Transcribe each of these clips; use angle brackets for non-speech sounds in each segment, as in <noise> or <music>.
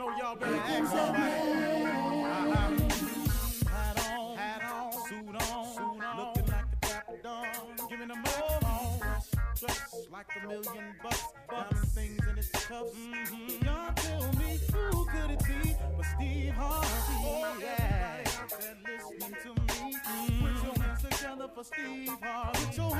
Know y'all better act somebody. Uh-huh. Hat on, hat on, suit on, suit on, looking like the Dapper Dawn, giving them all dressed like a million bucks, diamond things in its cuffs. Mm-hmm. Y'all tell me who could it be but Steve Harvey? Oh, yeah. Said listening to me. Mm-hmm. Put your hands together for Steve Harvey.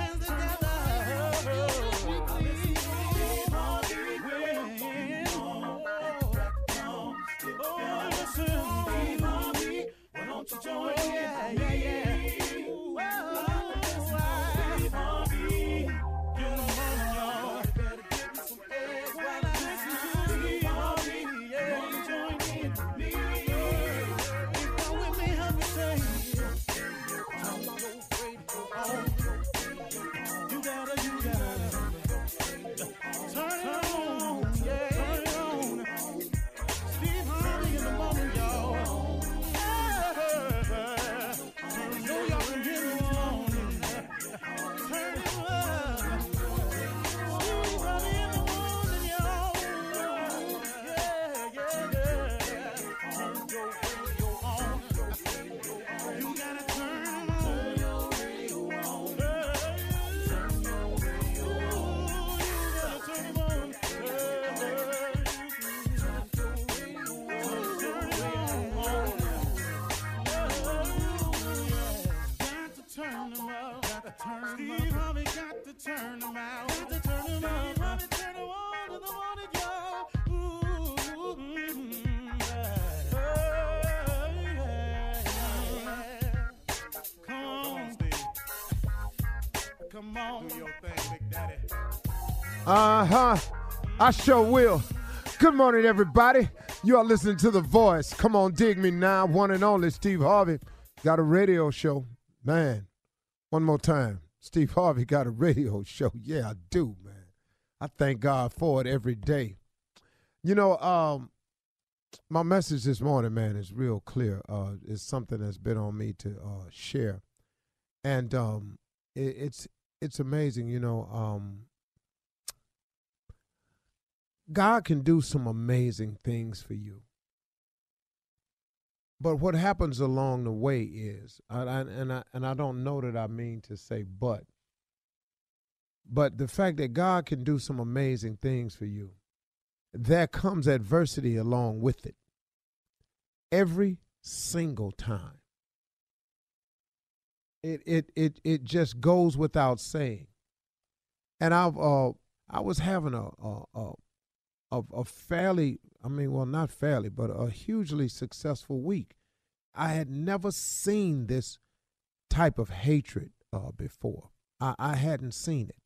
Uh huh. I sure will. Good morning, everybody. You are listening to The Voice. Come on, dig me now. One and only Steve Harvey got a radio show. Man, one more time. Steve Harvey got a radio show. Yeah, I do, man. I thank God for it every day. You know, um, my message this morning, man, is real clear. Uh, it's something that's been on me to uh, share, and um, it, it's it's amazing. You know, um, God can do some amazing things for you. But what happens along the way is, I, I, and I and I don't know that I mean to say but, but the fact that God can do some amazing things for you, there comes adversity along with it. Every single time. It it it it just goes without saying. And I've uh I was having a a, a of a fairly, I mean, well, not fairly, but a hugely successful week. I had never seen this type of hatred uh, before. I, I hadn't seen it,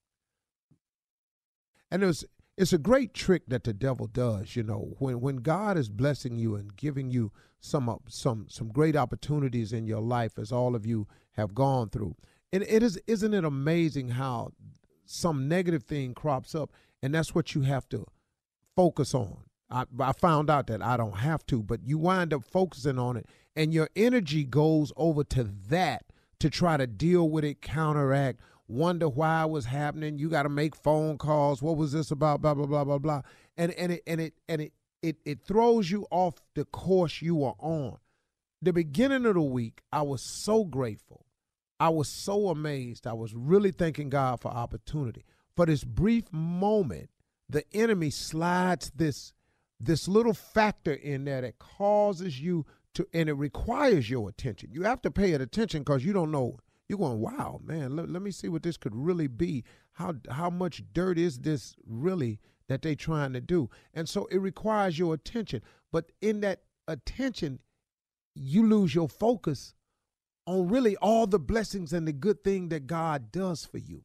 and it was it's a great trick that the devil does. You know, when when God is blessing you and giving you some uh, some some great opportunities in your life, as all of you have gone through, and it is isn't it amazing how some negative thing crops up, and that's what you have to focus on. I, I, found out that I don't have to, but you wind up focusing on it, and your energy goes over to that to try to deal with it, counteract, wonder why it was happening. You got to make phone calls. What was this about? Blah blah blah blah blah. And and it and it and it it it throws you off the course you are on. The beginning of the week, I was so grateful. I was so amazed. I was really thanking God for opportunity. For this brief moment, the enemy slides this this little factor in there that causes you to and it requires your attention. You have to pay it attention because you don't know. You're going wow man let, let me see what this could really be. How how much dirt is this really that they trying to do? And so it requires your attention. But in that attention you lose your focus on really all the blessings and the good thing that god does for you.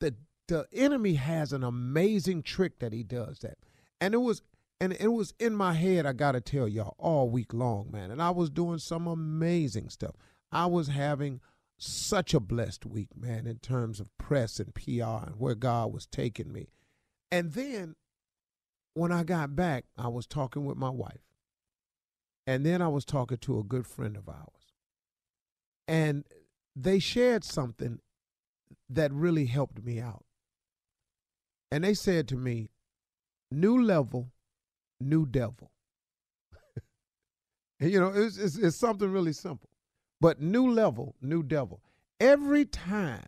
The the enemy has an amazing trick that he does that. And it was and it was in my head, I gotta tell y'all, all week long, man. And I was doing some amazing stuff. I was having such a blessed week, man, in terms of press and PR and where God was taking me. And then when I got back, I was talking with my wife. And then I was talking to a good friend of ours. And they shared something that really helped me out and they said to me, "New level, new devil." <laughs> you know, it's, it's, it's something really simple, but new level, new devil. Every time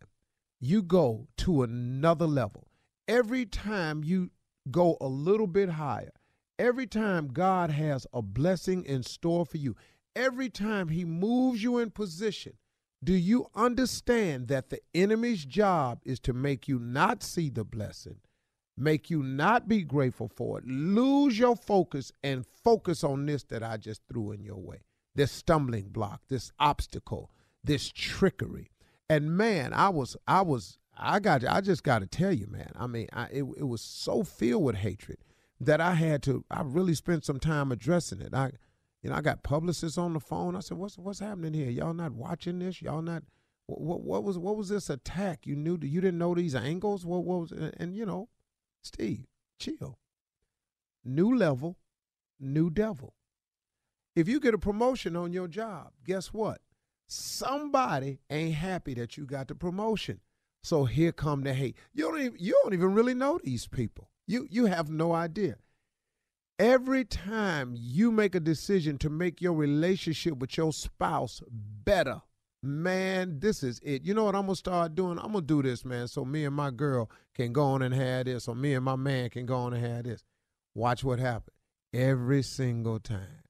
you go to another level, every time you go a little bit higher, every time God has a blessing in store for you, every time He moves you in position, do you understand that the enemy's job is to make you not see the blessing, make you not be grateful for it. Lose your focus and focus on this that I just threw in your way this stumbling block, this obstacle, this trickery. And man, I was, I was, I got, I just got to tell you, man. I mean, I, it, it was so filled with hatred that I had to, I really spent some time addressing it. I, you know, I got publicists on the phone. I said, "What's what's happening here? Y'all not watching this? Y'all not? What, what, was what was this attack? You knew you didn't know these angles? What, what was? And, and you know, Steve, chill. New level, new devil. If you get a promotion on your job, guess what? Somebody ain't happy that you got the promotion. So here come the hate. You don't even, you don't even really know these people. You you have no idea. Every time you make a decision to make your relationship with your spouse better, man, this is it. You know what I'm gonna start doing? I'm gonna do this, man, so me and my girl can go on and have this, or me and my man can go on and have this. Watch what happens. Every single time.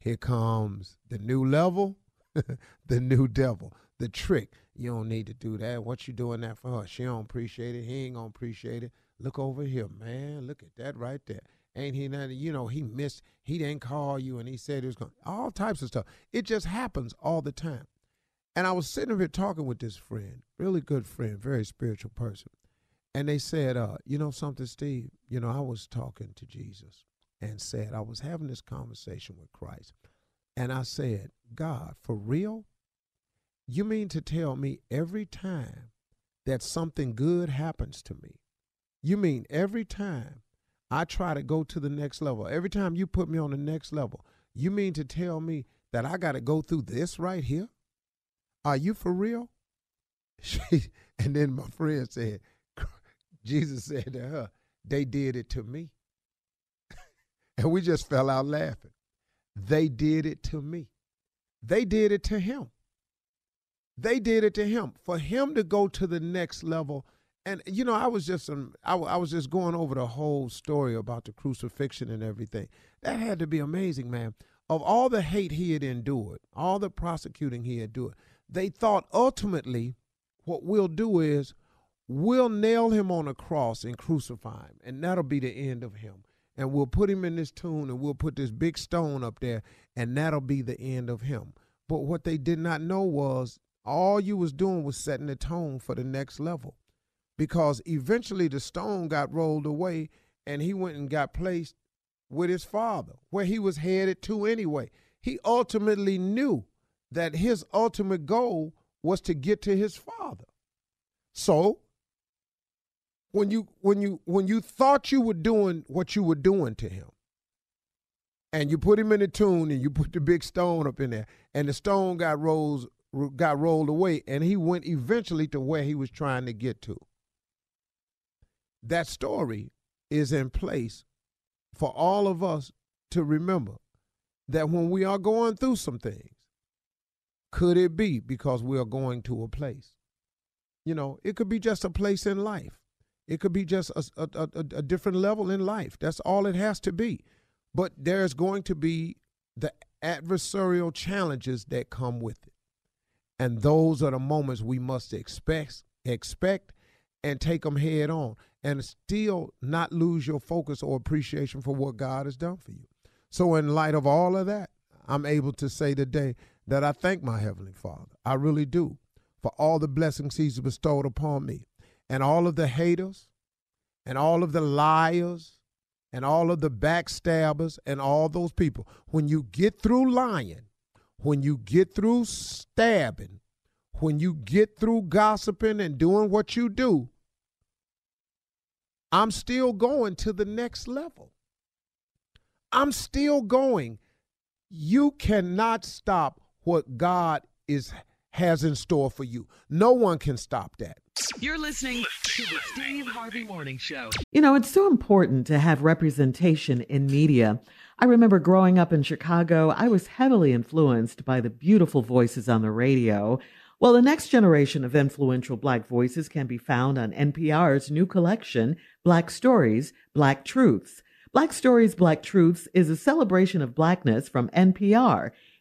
Here comes the new level, <laughs> the new devil, the trick. You don't need to do that. What you doing that for her? She don't appreciate it. He ain't gonna appreciate it. Look over here, man. Look at that right there. Ain't he nothing? You know, he missed, he didn't call you and he said he was going all types of stuff. It just happens all the time. And I was sitting here talking with this friend, really good friend, very spiritual person. and they said, uh, you know something, Steve? You know, I was talking to Jesus and said, I was having this conversation with Christ. And I said, God, for real? You mean to tell me every time that something good happens to me, you mean every time I try to go to the next level, every time you put me on the next level, you mean to tell me that I got to go through this right here? Are you for real? <laughs> She, and then my friend said, <laughs> Jesus said to her, they did it to me. <laughs> and we just fell out laughing. They did it to me. They did it to him. They did it to him. For him to go to the next level, and you know, I was just um, I, I was just going over the whole story about the crucifixion and everything. That had to be amazing, man. Of all the hate he had endured, all the prosecuting he had endured, they thought ultimately what we'll do is we'll nail him on a cross and crucify him, and that'll be the end of him. And we'll put him in this tomb and we'll put this big stone up there, and that'll be the end of him. But what they did not know was all you was doing was setting the tone for the next level. Because eventually the stone got rolled away and he went and got placed with his father, where he was headed to anyway. He ultimately knew that his ultimate goal was to get to his father. So when you when you when you thought you were doing what you were doing to him, and you put him in the tomb and you put the big stone up in there, and the stone got rolls got rolled away, and he went eventually to where he was trying to get to. That story is in place for all of us to remember that when we are going through some things, could it be because we are going to a place? You know, it could be just a place in life. It could be just a, a, a, a different level in life. That's all it has to be. But there's going to be the adversarial challenges that come with it. And those are the moments we must expect, expect and take them head on and still not lose your focus or appreciation for what God has done for you. So, in light of all of that, I'm able to say today that I thank my Heavenly Father. I really do for all the blessings He's bestowed upon me and all of the haters and all of the liars and all of the backstabbers and all those people. When you get through lying, when you get through stabbing, when you get through gossiping and doing what you do, I'm still going to the next level. I'm still going. You cannot stop what God is has in store for you. No one can stop that. You're listening to the Steve Harvey Morning Show. You know, it's so important to have representation in media. I remember growing up in Chicago, I was heavily influenced by the beautiful voices on the radio. Well, the next generation of influential Black voices can be found on NPR's new collection, Black Stories, Black Truths. Black Stories, Black Truths is a celebration of Blackness from NPR.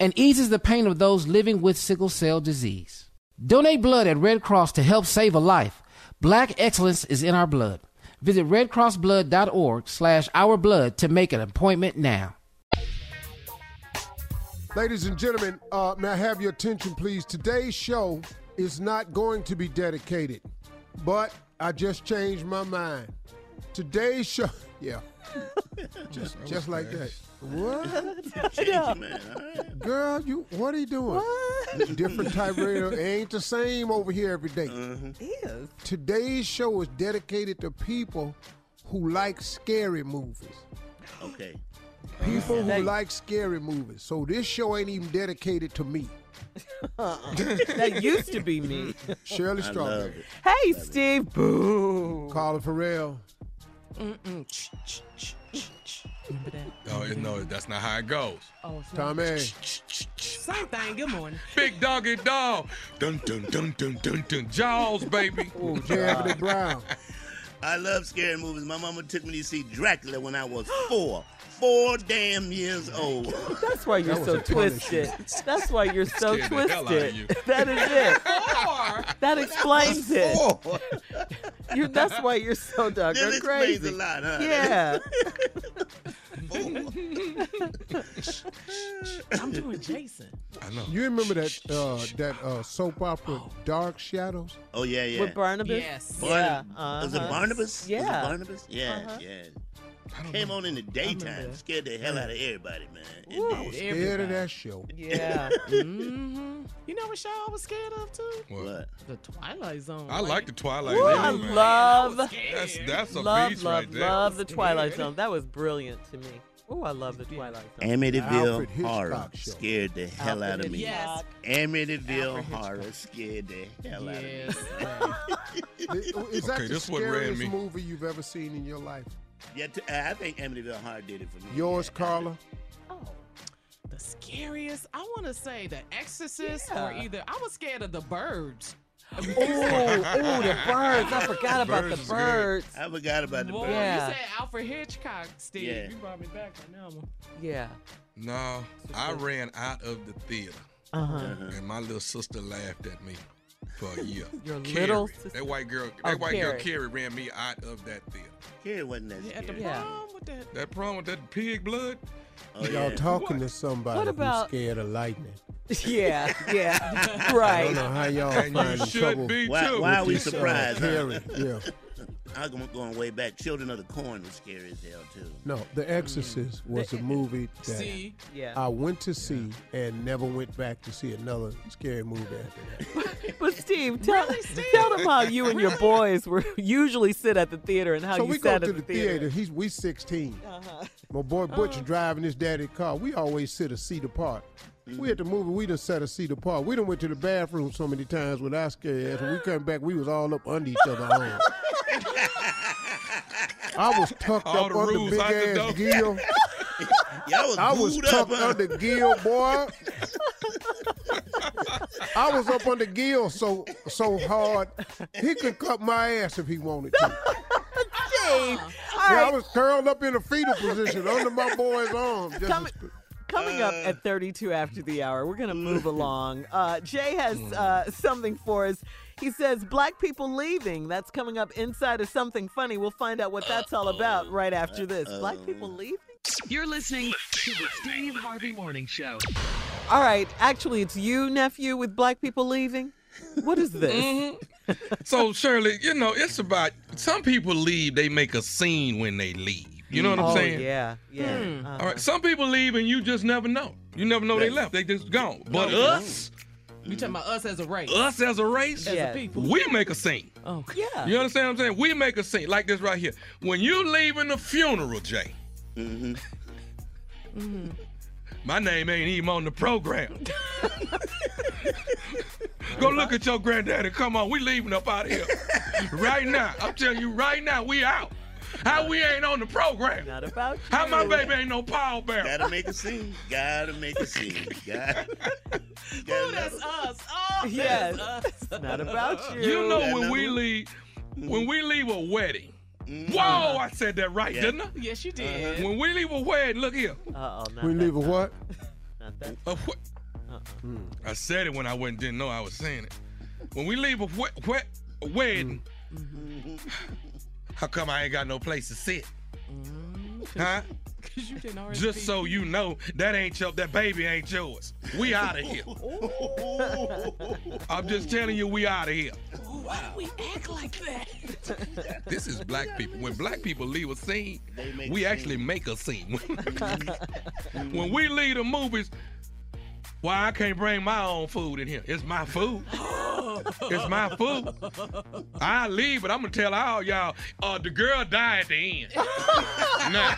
and eases the pain of those living with sickle cell disease. Donate blood at Red Cross to help save a life. Black excellence is in our blood. Visit redcrossblood.org slash ourblood to make an appointment now. Ladies and gentlemen, uh, may I have your attention, please? Today's show is not going to be dedicated, but I just changed my mind. Today's show, <laughs> yeah, <laughs> just just like that. What? <laughs> Girl, you what are you doing? What? Different type radio. Ain't the same over here every day. Mm-hmm. Is. Today's show is dedicated to people who like scary movies. Okay. People who like scary movies. So this show ain't even dedicated to me. Uh-uh. that used to be me. Shirley I love Strawberry. it. Hey, Steve. Boo. Carla Ferrell. Remember that? No, it, no, that's not how it goes. Oh. Tommy. Same thing. Good morning. Big doggy dog. Dun dun dun dun dun dun. Jaws, baby. Oh, J. Anthony Brown. <laughs> I love scary movies. My mama took me to see Dracula when I was four. Four damn years old. That's why you're That so a twisted. That's why you're so Scared the hell out of twisted. you. <laughs> That is it. <laughs> That explains it. <laughs> You, that's why you're so That doggone explains crazy. a lot, huh? Yeah. I'm doing Jason. I know. You remember that uh, that uh, soap opera Dark Shadows? Oh yeah, yeah. With Barnabas. Yes. Yeah. Barnabas. Was it uh-huh. Barnabas? Was it Yeah. Barnabas? Yeah, Uh-huh. yeah. Came on in the daytime, scared the hell out of everybody, man. It Woo. did. Scared of that show. Yeah. <laughs> Mm-hmm. You know what show I was scared of too? What? What? The Twilight Zone. I like the Twilight Ooh, Zone, I man. love, That's that's a love, beast love, right there. love the Twilight Zone. That was brilliant to me. Oh, I love the Twilight Zone. Amityville Horror show. scared the hell out of me. Yes. Amityville Alfred Horror scared the hell out of me. Yes. <laughs> <laughs> Is that Okay, the this scariest movie you've ever seen in your life? Yeah, t- I think Amityville Horror did it for me. Yours, Yeah. Carla? Oh. The scariest, I want to say The Exorcist or either, I was scared of the birds. Oh, oh, the <laughs> birds. I forgot about Birds the is good. birds. I forgot about the Boy, bird. Yeah. you said Alfred Hitchcock, Steve. Yeah. You brought me back on that one. Yeah. No, I ran out of the theater, Uh-huh. and my little sister laughed at me for a year. Your Carrie, little sister? That white girl, Oh, that white girl Carrie. Carrie ran me out of that theater. Carrie wasn't that Yeah, at the scary. Yeah. prom with that. That problem with that pig blood. Oh, Y'all yeah. talking to somebody What about- who's scared of lightning. <laughs> Yeah, yeah. Right. I don't right. know how y'all And find you should trouble be Why, too. why are we with this, uh, surprised? huh? Carrie. Yeah. I'm going- going way back. Children of the Corn was scary as hell too. No, The Exorcist was a movie that See, Yeah. I went to see and never went back to see another scary movie after that. <laughs> But Steve, tell, <laughs> tell them how you and your boys were usually sit at the theater and how so you we go sat to at the the theater. He's we 16. Uh-huh. My boy Butch driving his daddy car. We always sit a seat apart. We at the movie, we done set a seat apart. We done went to the bathroom so many times with our scary ass. When we come back, we was all up under each other <laughs> arms. I was tucked All up the under rules big out the ass door. Gil. <laughs> Y'all was, I was booed up, tucked huh? under Gil, boy. I was up under Gil so so hard he could cut my ass if he wanted to. Steve, all Yeah, I was curled up in a fetal position under my boy's arm. Just Come- as- Coming up at 32 after the hour, we're going to move along. Uh, Jay has uh, something for us. He says, Black people leaving. That's coming up inside of something funny. We'll find out what that's all about right after this. Black people leaving? You're listening to the Steve Harvey Morning Show. All right. Actually, it's you, nephew, with black people leaving. What is this? Mm-hmm. <laughs> So Shirley, you know, it's about some people leave, they make a scene when they leave. You know what I'm oh, saying? yeah, yeah. Uh-huh. All right. Some people leave and you just never know. You never know they left. They just gone. But No. us, You talking about us as a race? us as a race, as Yeah. a people? we make a scene. Oh, yeah. You understand what I'm saying? We make a scene like this right here. When you leaving the funeral, Jay, Mm-hmm. my name ain't even on the program. <laughs> Go look at your granddaddy. Come on, we leaving up out of here right now. I'm telling you right now, we out. How we ain't on the program? Not about you. How my baby ain't no pallbearer? Gotta make a scene. Gotta make a scene. Gotta, <laughs> Ooh, gotta that's us. Oh, Yes. that's us. <laughs> Not about you. You know Got when we one? leave, when we leave a wedding. Mm-hmm. Whoa, I said that right, Yeah. didn't I? Yes, you did. Uh-huh. When we leave a wedding, look here. Uh-oh, we that leave a what? <laughs> Not that. A wh- Uh-uh. Hmm. I said it when I went, didn't know I was saying it. When we leave a, wed- wed- a wedding, mm-hmm. How come I ain't got no place to sit? Mm-hmm. Huh? <laughs> Because you didn't already Just so you know, that ain't your, that baby ain't yours. We out of here. <laughs> I'm just telling you, we out of here. Why do we act like that? <laughs> This is black people. When black people leave a scene, we a actually make a scene. when we leave the movies, why I can't bring my own food in here? It's my food. <laughs> it's my food. I leave, but I'm gonna tell all y'all, uh, the girl died at the end. <laughs> now,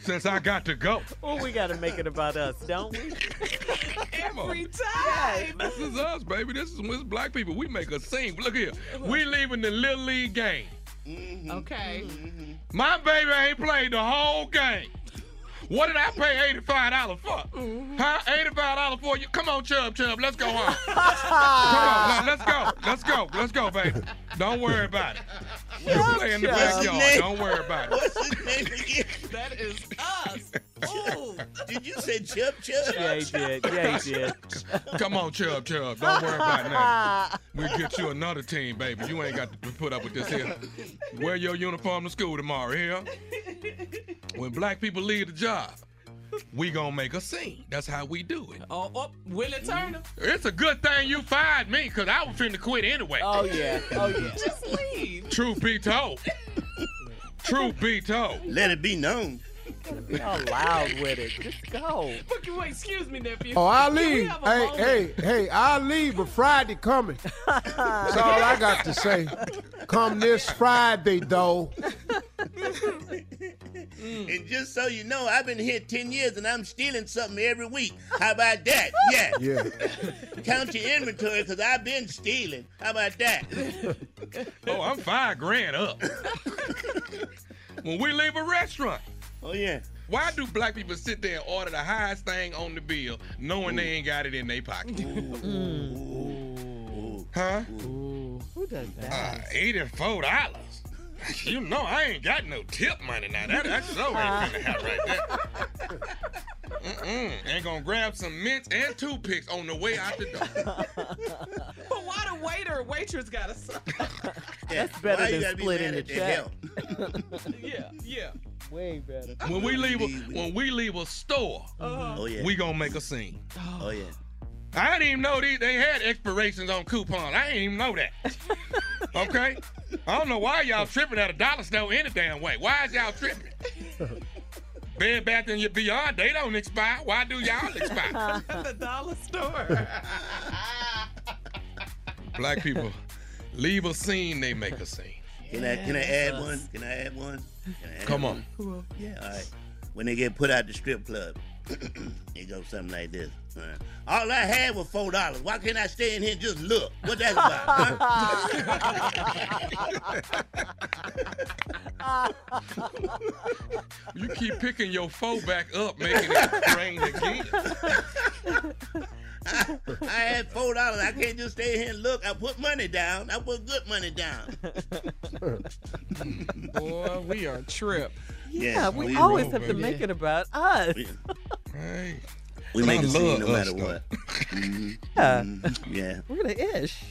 since I got to go, Oh, we got to make it about us, don't we? <laughs> Every time. this is us, baby. This is this black people. We make a scene. Look here, we leaving the little league game. Okay. My baby ain't played the whole game. What did I pay eighty-five dollars for? Mm-hmm. Huh? Eighty-five dollars for you? Come on, Chub Chub, let's go home. <laughs> Come on, now, let's go, let's go, let's go, baby. Don't worry about it. You play in the backyard. Don't worry about it. What's his name again? That is us. Ooh. <laughs> Did you say chub chub? Yeah, he did. Yeah, he did. Come on, Chub Chub. Don't worry about that. We'll get you another team, baby. You ain't got to put up with this here. Wear your uniform to school tomorrow, here. When black people leave the job, we gonna make a scene. That's how we do it. Oh, oh, Willie Turner. It's a good thing you fired me, cause I was finna quit anyway. Oh, yeah. Oh, yeah. Just leave. Truth be told. Truth be told. Let it be known. Be all loud with it. Just go. But you wait, excuse me, nephew. Oh, I'll leave. Hey, moment? hey, hey, I'll leave, but Friday coming. That's all I got to say. Come this Friday, though. Mm. And just so you know, I've been here 10 years and I'm stealing something every week. How about that? Yeah. Yeah. Count your inventory because I've been stealing. How about that? Oh, I'm five grand up. when we leave a restaurant, Oh, yeah. Why do black people sit there and order the highest thing on the bill, knowing they ain't got it in their pocket? Huh? Who does Uh, that? Eighty-four dollars. You know I ain't got no tip money now. That that show ain't finna have right there. Mm-mm. Ain't gonna grab some mints and toothpicks on the way out the door. <laughs> But why the waiter waitress got to suck? <laughs> That's better Why you than gotta be splitting the at the check. <laughs> Yeah, yeah. Way better. When we leave a, when we leave a store, uh-huh. Oh yeah. we gonna make a scene. Oh yeah. I didn't even know these, they had expirations on coupons. I didn't even know that. <laughs> Okay? I don't know why y'all tripping at a dollar store any damn way. Why is y'all tripping? <laughs> Bed Bath and Beyond, they don't expire. Why do y'all expire? At <laughs> the dollar store. Black people leave a scene, they make a scene. Can I can I add one? Can I add one? Can I add Come on. Yeah. All right. When they get put out the strip club, <clears throat> it goes something like this. All, right. All I had was four dollars. Why can't I stay in here and just look? What that's about? huh? <laughs> You keep picking your foe back up, making it rain again. <laughs> <laughs> I had four dollars. I can't just stay here and look. I put money down. I put good money down. <laughs> Boy, we are trip. Yeah, we, we always roll, have to make it about us. <laughs> Hey. We make I a scene love no matter though. what. Mhm, Yeah. mhm, Yeah. We're the ish.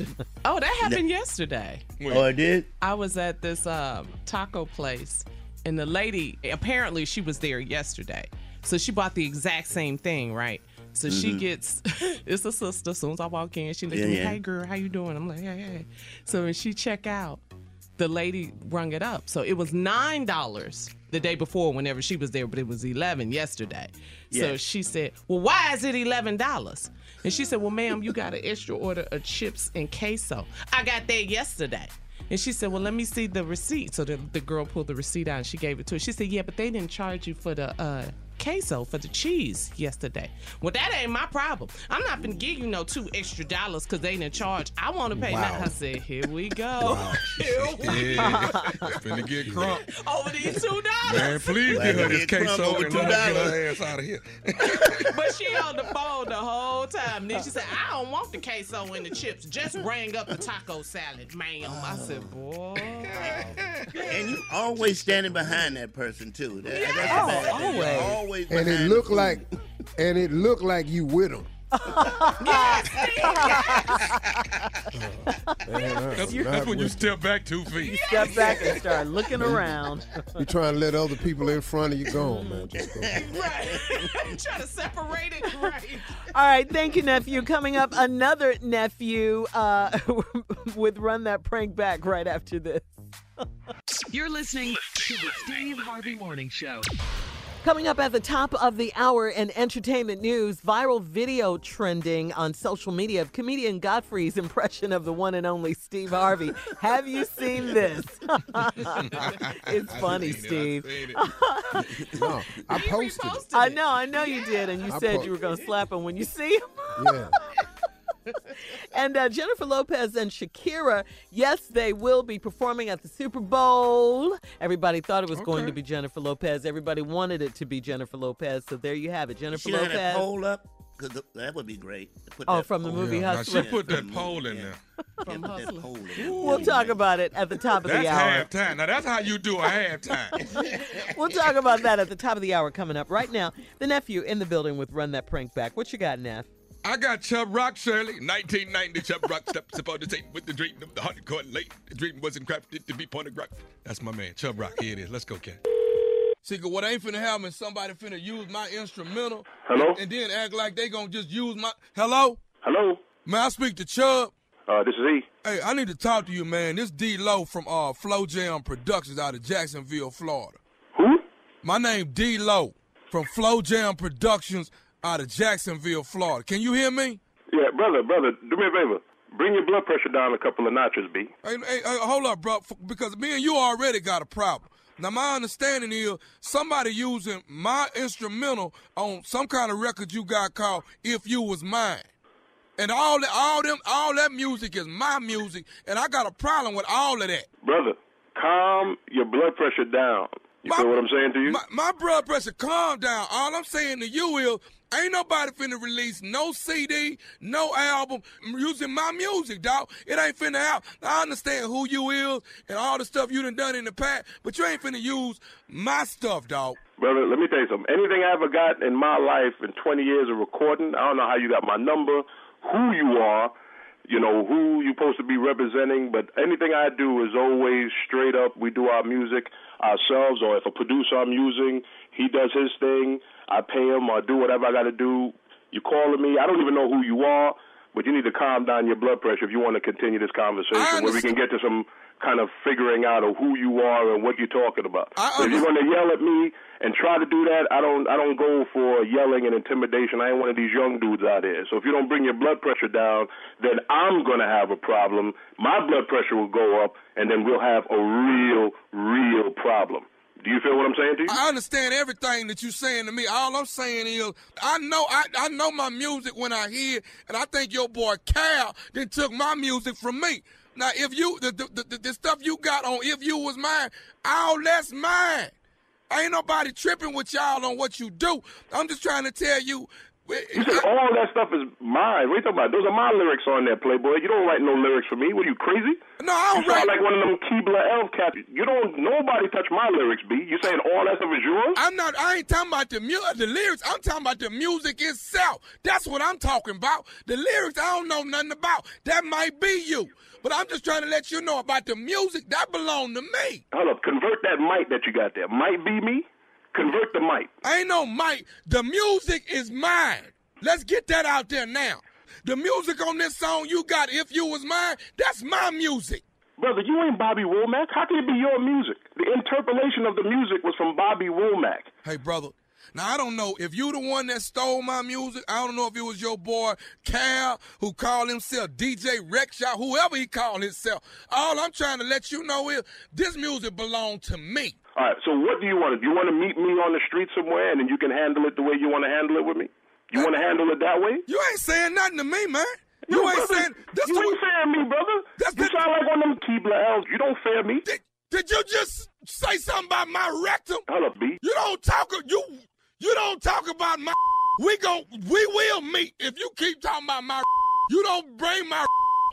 Oh, that happened yesterday. Oh, it did? I was at this um, taco place, and the lady apparently she was there yesterday, so she bought the exact same thing, right? So she Mhm. gets <laughs> it's a sister. As soon as I walk in, she looks Yeah, at me, yeah. "Hey girl, how you doing?" I'm like, "Hey, hey." So when she check out, the lady rung it up. So it was nine dollars the day before, whenever she was there, but it was eleven yesterday. So she said, "Well, why is it eleven dollars?" And she said, "Well, ma'am, you got an extra order of chips and queso. I got that yesterday." And she said, "Well, let me see the receipt." So the, the girl pulled the receipt out and she gave it to her. She said, "Yeah, but they didn't charge you for the uh, queso for the cheese yesterday." Well, that ain't my problem. I'm not gonna give you no two extra dollars because they didn't charge. I want to pay. Wow. Now I said, "Here we go. <laughs> Here we Yeah. go." Finna get crunk. <laughs> Over these two dollars. Man, please get her this queso over and let her get her ass out of here. <laughs> But she on the phone the whole time. Then she said, I don't want the queso and the chips. Just bring up the taco salad, ma'am. I said, oh. boy. And you always standing behind that person too. That, that's Oh, bad thing. You're always. always and it looked like, <laughs> and it looked like you with them. <laughs> That's, that's when you step back two feet. You Step back and start looking around. You're trying to let other people in front of you go on, man. Just go. <laughs> Right. Trying to separate it. Right. All right, thank you, nephew. Coming up, another nephew uh, with Run That Prank Back right after this. You're listening to the Steve Harvey Morning Show. Coming up at the top of the hour in entertainment news, viral video trending on social media of comedian Godfrey's impression of the one and only Steve Harvey. <laughs> Have you seen this? <laughs> it's funny, Steve. <laughs> No, I posted it. I know, I know you did, and you I said po- you were going to slap him when you see him. Yeah. And uh, Jennifer Lopez and Shakira, yes, they will be performing at the Super Bowl. Everybody thought it was going to be Jennifer Lopez. Everybody wanted it to be Jennifer Lopez. So there you have it, Jennifer She had a Lopez. poll up. Cause that would be great. put Oh, that from the movie up. Now, Hustler. she put that pole in there. Yeah, put that poll in there. We'll talk about it at the top of That's the hour. halftime. Now that's how you do a halftime. <laughs> We'll talk about that at the top of the hour coming up. Right now, the nephew in the building with Run That Prank Back. What you got, Neff? I got Chubb Rock, Shirley. 1990, Chubb Rock steps upon the scene with the dream of the hundred court late. The dream wasn't crafted to be pornographic. That's my man, Chubb Rock. Here it is. Let's go, Ken. See, 'cause what ain't finna happen is somebody finna use my instrumental. Hello? And then act like they gonna just use my. Hello? Hello? May I speak to Chubb? Uh, this is E. Hey, I need to talk to you, man. This D Low from uh Flow Jam Productions out of Jacksonville, Florida. Who? My name D Low from Flow Jam Productions out of Jacksonville, Florida. Can you hear me? Yeah, brother, brother, do me a favor. Bring your blood pressure down a couple of notches, B. Hey, hey, hey, hold up, bro, because me and you already got a problem. Now, my understanding is somebody using my instrumental on some kind of record you got called "If You Was Mine," and all that, all them, all that music is my music, and I got a problem with all of that. Brother, calm your blood pressure down. You feel what I'm saying to you? My, my blood pressure, calm down. All I'm saying to you is, ain't nobody finna release no CD, no album using my music, dog. It ain't finna out. I understand who you is and all the stuff you done done in the past, but you ain't finna use my stuff, dog. Brother, let me tell you something. Anything I ever got in my life in 20 years of recording, I don't know how you got my number, who you are, you know, who you're supposed to be representing, but anything I do is always straight up. We do our music ourselves, or if a producer I'm using, he does his thing, I pay him or do whatever I got to do. You calling me, I don't even know who you are, but you need to calm down your blood pressure if you want to continue this conversation where we can get to some kind of figuring out of who you are and what you're talking about. So if you're going to yell at me and try to do that, I don't I don't go for yelling and intimidation. I ain't one of these young dudes out here. So if you don't bring your blood pressure down, then I'm going to have a problem. My blood pressure will go up, and then we'll have a real, real problem. Do you feel what I'm saying to you? I understand everything that you're saying to me. All I'm saying is, I know I, I know my music when I hear, and I think your boy Cal then took my music from me. Now, if you the the, the the stuff you got on if you was mine, all that's mine. Ain't nobody tripping with y'all on what you do. I'm just trying to tell you. You said <laughs> all that stuff is mine. What are you talking about? Those are my lyrics on there, Playboy. You don't write no lyrics for me. What are you crazy? No, I don't You sound like one of them Keebler elf cats. You don't. Nobody touch my lyrics, B. You saying all that stuff is yours? I'm not. I ain't talking about the mu- the lyrics. I'm talking about the music itself. That's what I'm talking about. The lyrics I don't know nothing about. That might be you, but I'm just trying to let you know about the music that belong to me. Hold up. Convert that mic that you got there. Might be me. Convert the mic. Ain't no mic. The music is mine. Let's get that out there now. The music on this song you got, If You Was Mine, that's my music. Brother, you ain't Bobby Womack. How can it be your music? The interpolation of the music was from Bobby Womack. Hey, brother. Now I don't know if you the one that stole my music. I don't know if it was your boy Cal who called himself DJ Rexshot, whoever he called himself. All I'm trying to let you know is this music belonged to me. All right. So what do you want to? Do you want to meet me on the street somewhere, and then you can handle it the way you want to handle it with me? You want to handle it that way? You ain't saying nothing to me, man. No, You ain't brother, saying this. you ain't fearing me, brother. That's you sound like one of them Keebler elves. You don't fear me. Did, did you just say something about my rectum? Hold up, B. You don't talk. You you don't talk about my. We gon' we will meet if you keep talking about my. You don't bring my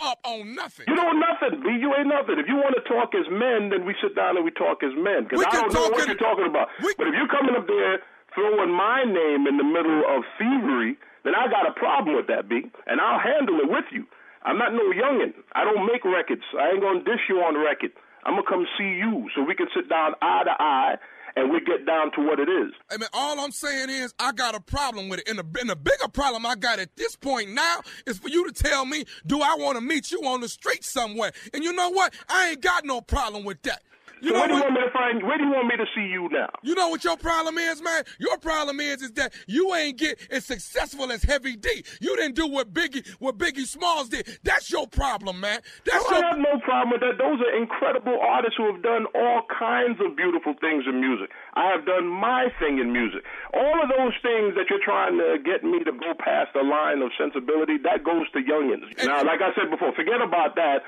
up on nothing. You know nothing, B. You ain't nothing. If you want to talk as men, then we sit down and we talk as men. Because I don't know what in- you're talking about. but if you're coming up there throwing my name in the middle of thievery, then I got a problem with that, B. And I'll handle it with you. I'm not no youngin. I don't make records. I ain't gonna dish you on record. I'm gonna come see you so we can sit down eye to eye and we get down to what it is. I mean, all I'm saying is I got a problem with it. And the, and the bigger problem I got at this point now is for you to tell me, do I want to meet you on the street somewhere? And you know what? I ain't got no problem with that. You so know where do you want me to find? Where do you want me to see you now? You know what your problem is, man? Your problem is is that you ain't get as successful as Heavy D. You didn't do what Biggie what Biggie Smalls did. That's your problem, man. That's I your have no problem with that. Those are incredible artists who have done all kinds of beautiful things in music. I have done my thing in music. All of those things that you're trying to get me to go past the line of sensibility, that goes to youngins. Now, like I said before, forget about that.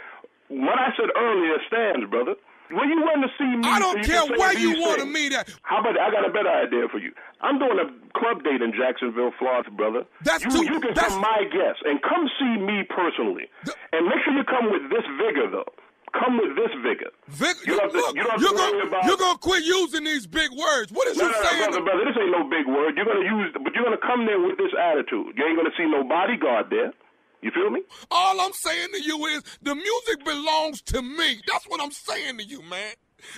What I said earlier stands, brother. When you want to see me, I don't care where you want to meet at. How about I got a better idea for you? I'm doing a club date in Jacksonville, Florida, brother. That's you, too- you can that's- come my guest and come see me personally, and make sure you come with this vigor though. Come with this vigor. Vic, you, look, to, you you're, gonna, about- you're gonna quit using these big words. What is No, you no, no, saying? brother, brother, this ain't no big word. You're gonna use, but you're gonna come there with this attitude. You ain't gonna see no bodyguard there. You feel me? All I'm saying to you is the music belongs to me. That's what I'm saying to you, man.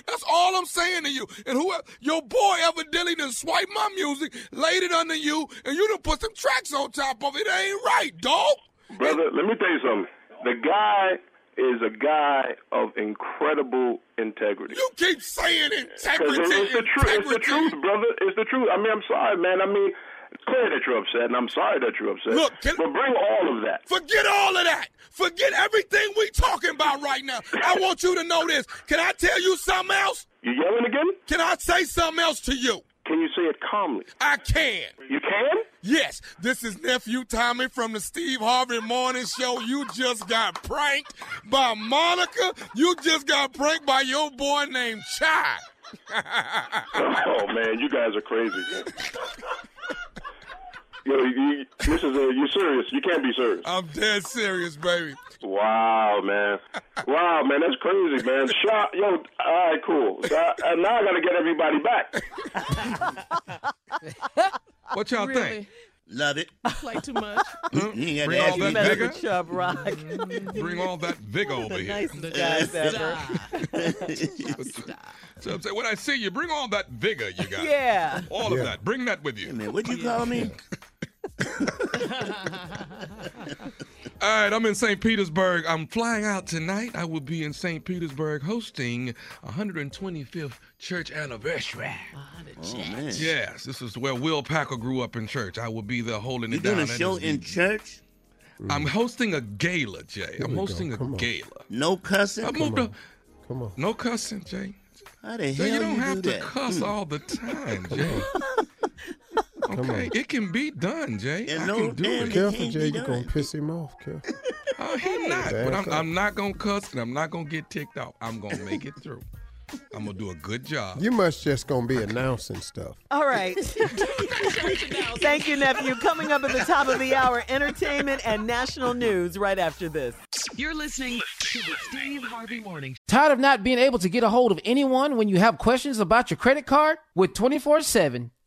That's all I'm saying to you. And whoever your boy evidently done swiped my music, laid it under you, and you done put some tracks on top of it. It ain't right, dog. Brother, let me tell you something. The guy is a guy of incredible integrity. You keep saying integrity. it's the truth. It's the truth, brother. It's the truth. I mean, I'm sorry, man. I mean, it's clear that you're upset, and I'm sorry that you're upset. Look, can- but bring all of that. Forget all of that. Forget everything we're talking about right now. I <laughs> want you to know this. Can I tell you something else? You yelling again? Can I say something else to you? Can you say it calmly? I can. You can? Yes, this is nephew Tommy from the Steve Harvey Morning Show. You just got pranked by Monica. You just got pranked by your boy named Chai. <laughs> <laughs> oh man, you guys are crazy. Yo, you, this is a, you serious? You can't be serious. I'm dead serious, baby. Wow, man. Wow, man, that's crazy, man. Shot, yo. All right, cool. So I, and now I gotta get everybody back. <laughs> What y'all Really? think? Love it. Play too much. <laughs> You ain't Bring all that me. Better vigor. for Chubb Rock. <laughs> Bring all that vigor over the here. nicest guys ever. So I'm saying, when I see you, bring all that vigor you got. Yeah. All of that. Bring that with you. Man, what'd you call me? <laughs> All right, I'm in St. Petersburg. I'm flying out tonight. I will be in St. Petersburg hosting 125th church anniversary. Oh man. Yes, this is where Will Packer grew up in church. I will be there holding You it down. You doing a show is- in church? I'm hosting a gala, Jay. I'm hosting a on. gala. No cussing? I moved up. Come on. No cussing, Jay. How the Jay, you don't you have do to that? cuss Hmm. all the time, Jay. <laughs> Come Okay, on. it can be done, Jay. Yeah, I no, can do damn, it. Careful, Jay. You're going to piss him off. Careful. <laughs> Oh, he not. Back But I'm. I'm not gonna cuss and I'm not gonna get ticked off. I'm gonna make it through. I'm gonna do a good job. You must just going to be announcing stuff. All right. <laughs> Thank you, nephew. Coming up at the top of the hour, entertainment and national news right after this. You're listening to the Steve Harvey Morning Tired of not being able to get a hold of anyone when you have questions about your credit card? With 24 7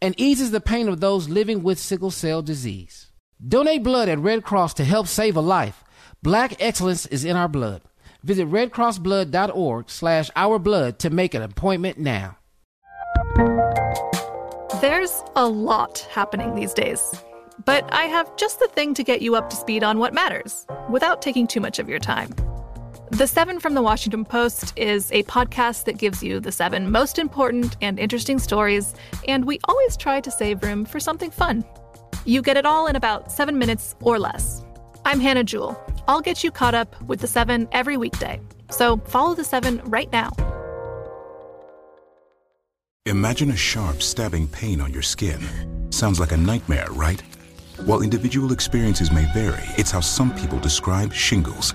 and eases the pain of those living with sickle cell disease. Donate blood at Red Cross to help save a life. Black excellence is in our blood. Visit redcrossblood.org slash ourblood to make an appointment now. There's a lot happening these days. But I have just the thing to get you up to speed on what matters without taking too much of your time. The Seven from the Washington Post is a podcast that gives you the seven most important and interesting stories, and we always try to save room for something fun. You get it all in about seven minutes or less. I'm Hannah Jewell. I'll get you caught up with the seven every weekday. So follow the seven right now. Imagine a sharp, stabbing pain on your skin. Sounds like a nightmare, right? While individual experiences may vary, it's how some people describe shingles.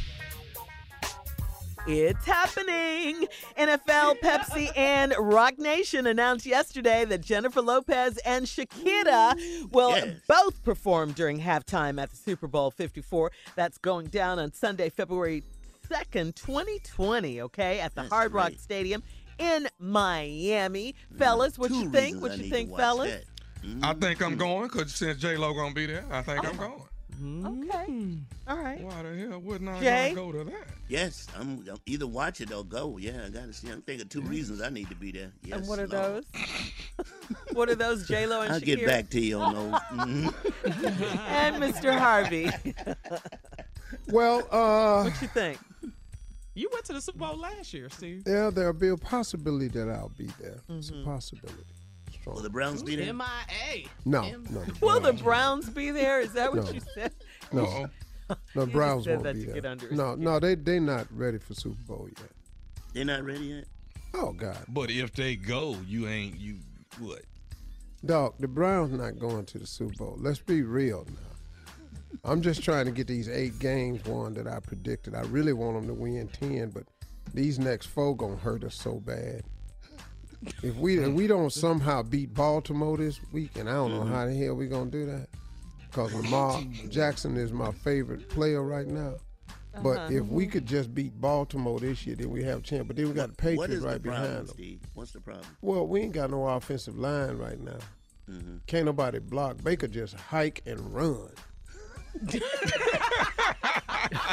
It's happening! NFL, Pepsi, and Roc Nation announced yesterday that Jennifer Lopez and Shakira will Yes. both perform during halftime at the Super Bowl 54. That's going down on Sunday, February 2nd, 2020, okay, at the That's Hard Rock great. Stadium in Miami. Fellas, what you think? What you think, fellas? I think I'm going because since J Lo gonna be there, I think I'm going. Okay. All right. Why the hell wouldn't I Jay? go to that? Yes, I'm, I'm either watch it or go. Yeah, I gotta see. I'm thinking two reasons I need to be there. Yes, and what are Lord. those? <laughs> what are those, J Lo and I'll Shakira? get back to you on those. <laughs> Mhm. and Mr. Harvey. <laughs> Well, uh, what you think? You went to the Super Bowl last year, Steve. yeah, there'll be a possibility that I'll be there. It's Mm-hmm. a possibility. Strong. Will the Browns be there? MIA. No, no. Will the Browns be there? Is that what No. you said? No. No, <laughs> You Browns won't that be to there. get under no, skin. no, they they not ready for Super Bowl yet. They're not ready yet. Oh God, But if they go, you ain't you what? dog, the Browns not going to the Super Bowl. Let's be real now. I'm just trying to get these eight games won that I predicted. I really want them to win ten, but these next four gonna hurt us so bad. <laughs> If we if we don't somehow beat Baltimore this week, and I don't know how the hell we gonna do that, because Lamar Jackson is my favorite player right now. But Uh-huh. if we could just beat Baltimore this year, then we have a chance. But then we got the Patriots what is right the problem, behind them. Steve? What's the problem? Well, we ain't got no offensive line right now. Can't nobody block. Baker just hike and run.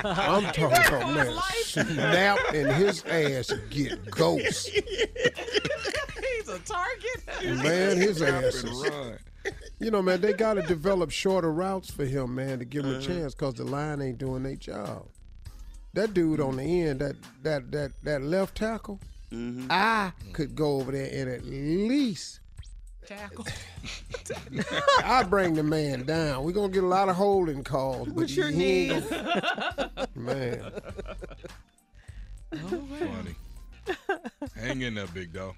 I'm <laughs> talking about man, snap and his ass get ghost. <laughs> He's a target. Man, his Snap ass is. run. <laughs> You know, man, they got to develop shorter routes for him, man, to give him a uh-huh. chance because the line ain't doing their job. That dude on the end, that that that that left tackle, mm-hmm. I could go over there and at least Tackle. <laughs> I bring the man down. We're gonna get a lot of holding calls. With but your he ain't knees. gonna- <laughs> man. Funny. Hang in there, big dog.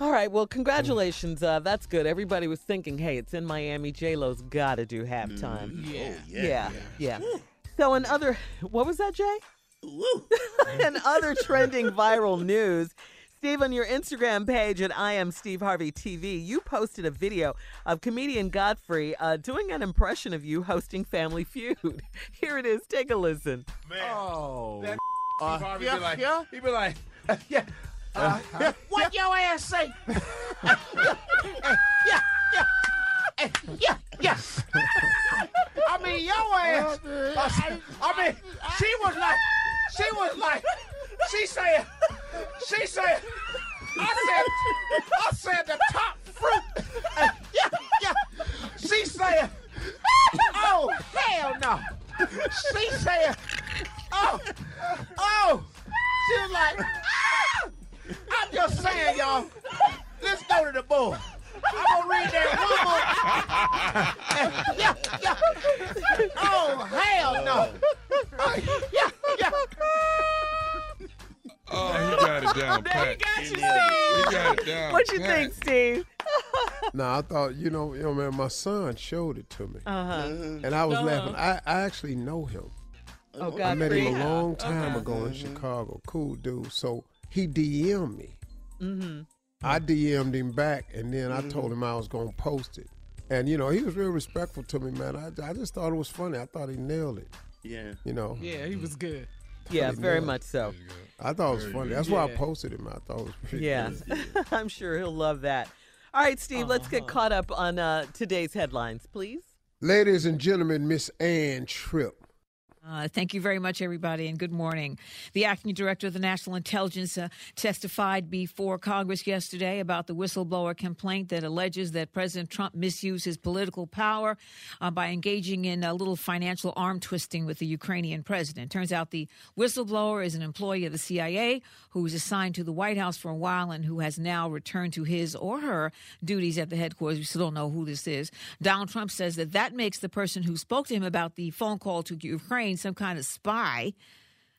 All right. Well, congratulations. Uh, that's good. Everybody was thinking, hey, it's in Miami. J Lo's got to do halftime. Yeah. Yeah. Yeah. So, in other, what was that, Jay? <laughs> in other trending viral news, Steve, on your Instagram page at I am Steve Harvey TV, you posted a video of comedian Godfrey uh, doing an impression of you hosting Family Feud. <laughs> Here it is. Take a listen. Oh. That Uh, Harvey yeah, be like, yeah. he be like, <laughs> yeah. Uh, yeah. What your ass say? <laughs> yeah, yeah. Eh, Yeah, yeah. I mean, your ass. uh, I mean, she was like, she was like, she said, she said, I said, I said the top fruit. Yeah, yeah. She said, oh, hell no. She said, oh, oh. She was like, ah! I'm just saying, y'all. Let's go to the board. I'm gonna read that one more. <laughs> yeah, yeah. Oh, hell no. Yeah, yeah. Oh, he <laughs> got it down, There Pat. you got you, He got it down. What you pat. think, Steve? <laughs> No, I thought you know, you know, man. My son showed it to me, Uh-huh. and I was Uh-huh. laughing. I, I actually know him. Oh, God, I met him a long time Okay. ago in Chicago. Cool dude. So he DM'd me. Mm-hmm. I DM'd him back, and then I told him I was gonna post it. And you know, he was real respectful to me, man. I, I just thought it was funny. I thought he nailed it. Yeah. You know. Yeah, he was good. Yeah, very much so. I thought it was funny. That's why I Yeah. posted him. I thought it was pretty Yeah, good. <laughs> I'm sure he'll love that. All right, Steve, let's get caught up on uh, today's headlines, please. Ladies and gentlemen, Miss Ann Tripp. Uh, thank you very much, everybody, and good morning. The acting director of the National Intelligence uh, testified before Congress yesterday about the whistleblower complaint that alleges that President Trump misused his political power uh, by engaging in a little financial arm twisting with the Ukrainian president. Turns out the whistleblower is an employee of the CIA who was assigned to the White House for a while and who has now returned to his or her duties at the headquarters. We still don't know who this is. Donald Trump says that that makes the person who spoke to him about the phone call to Ukraine some kind of spy.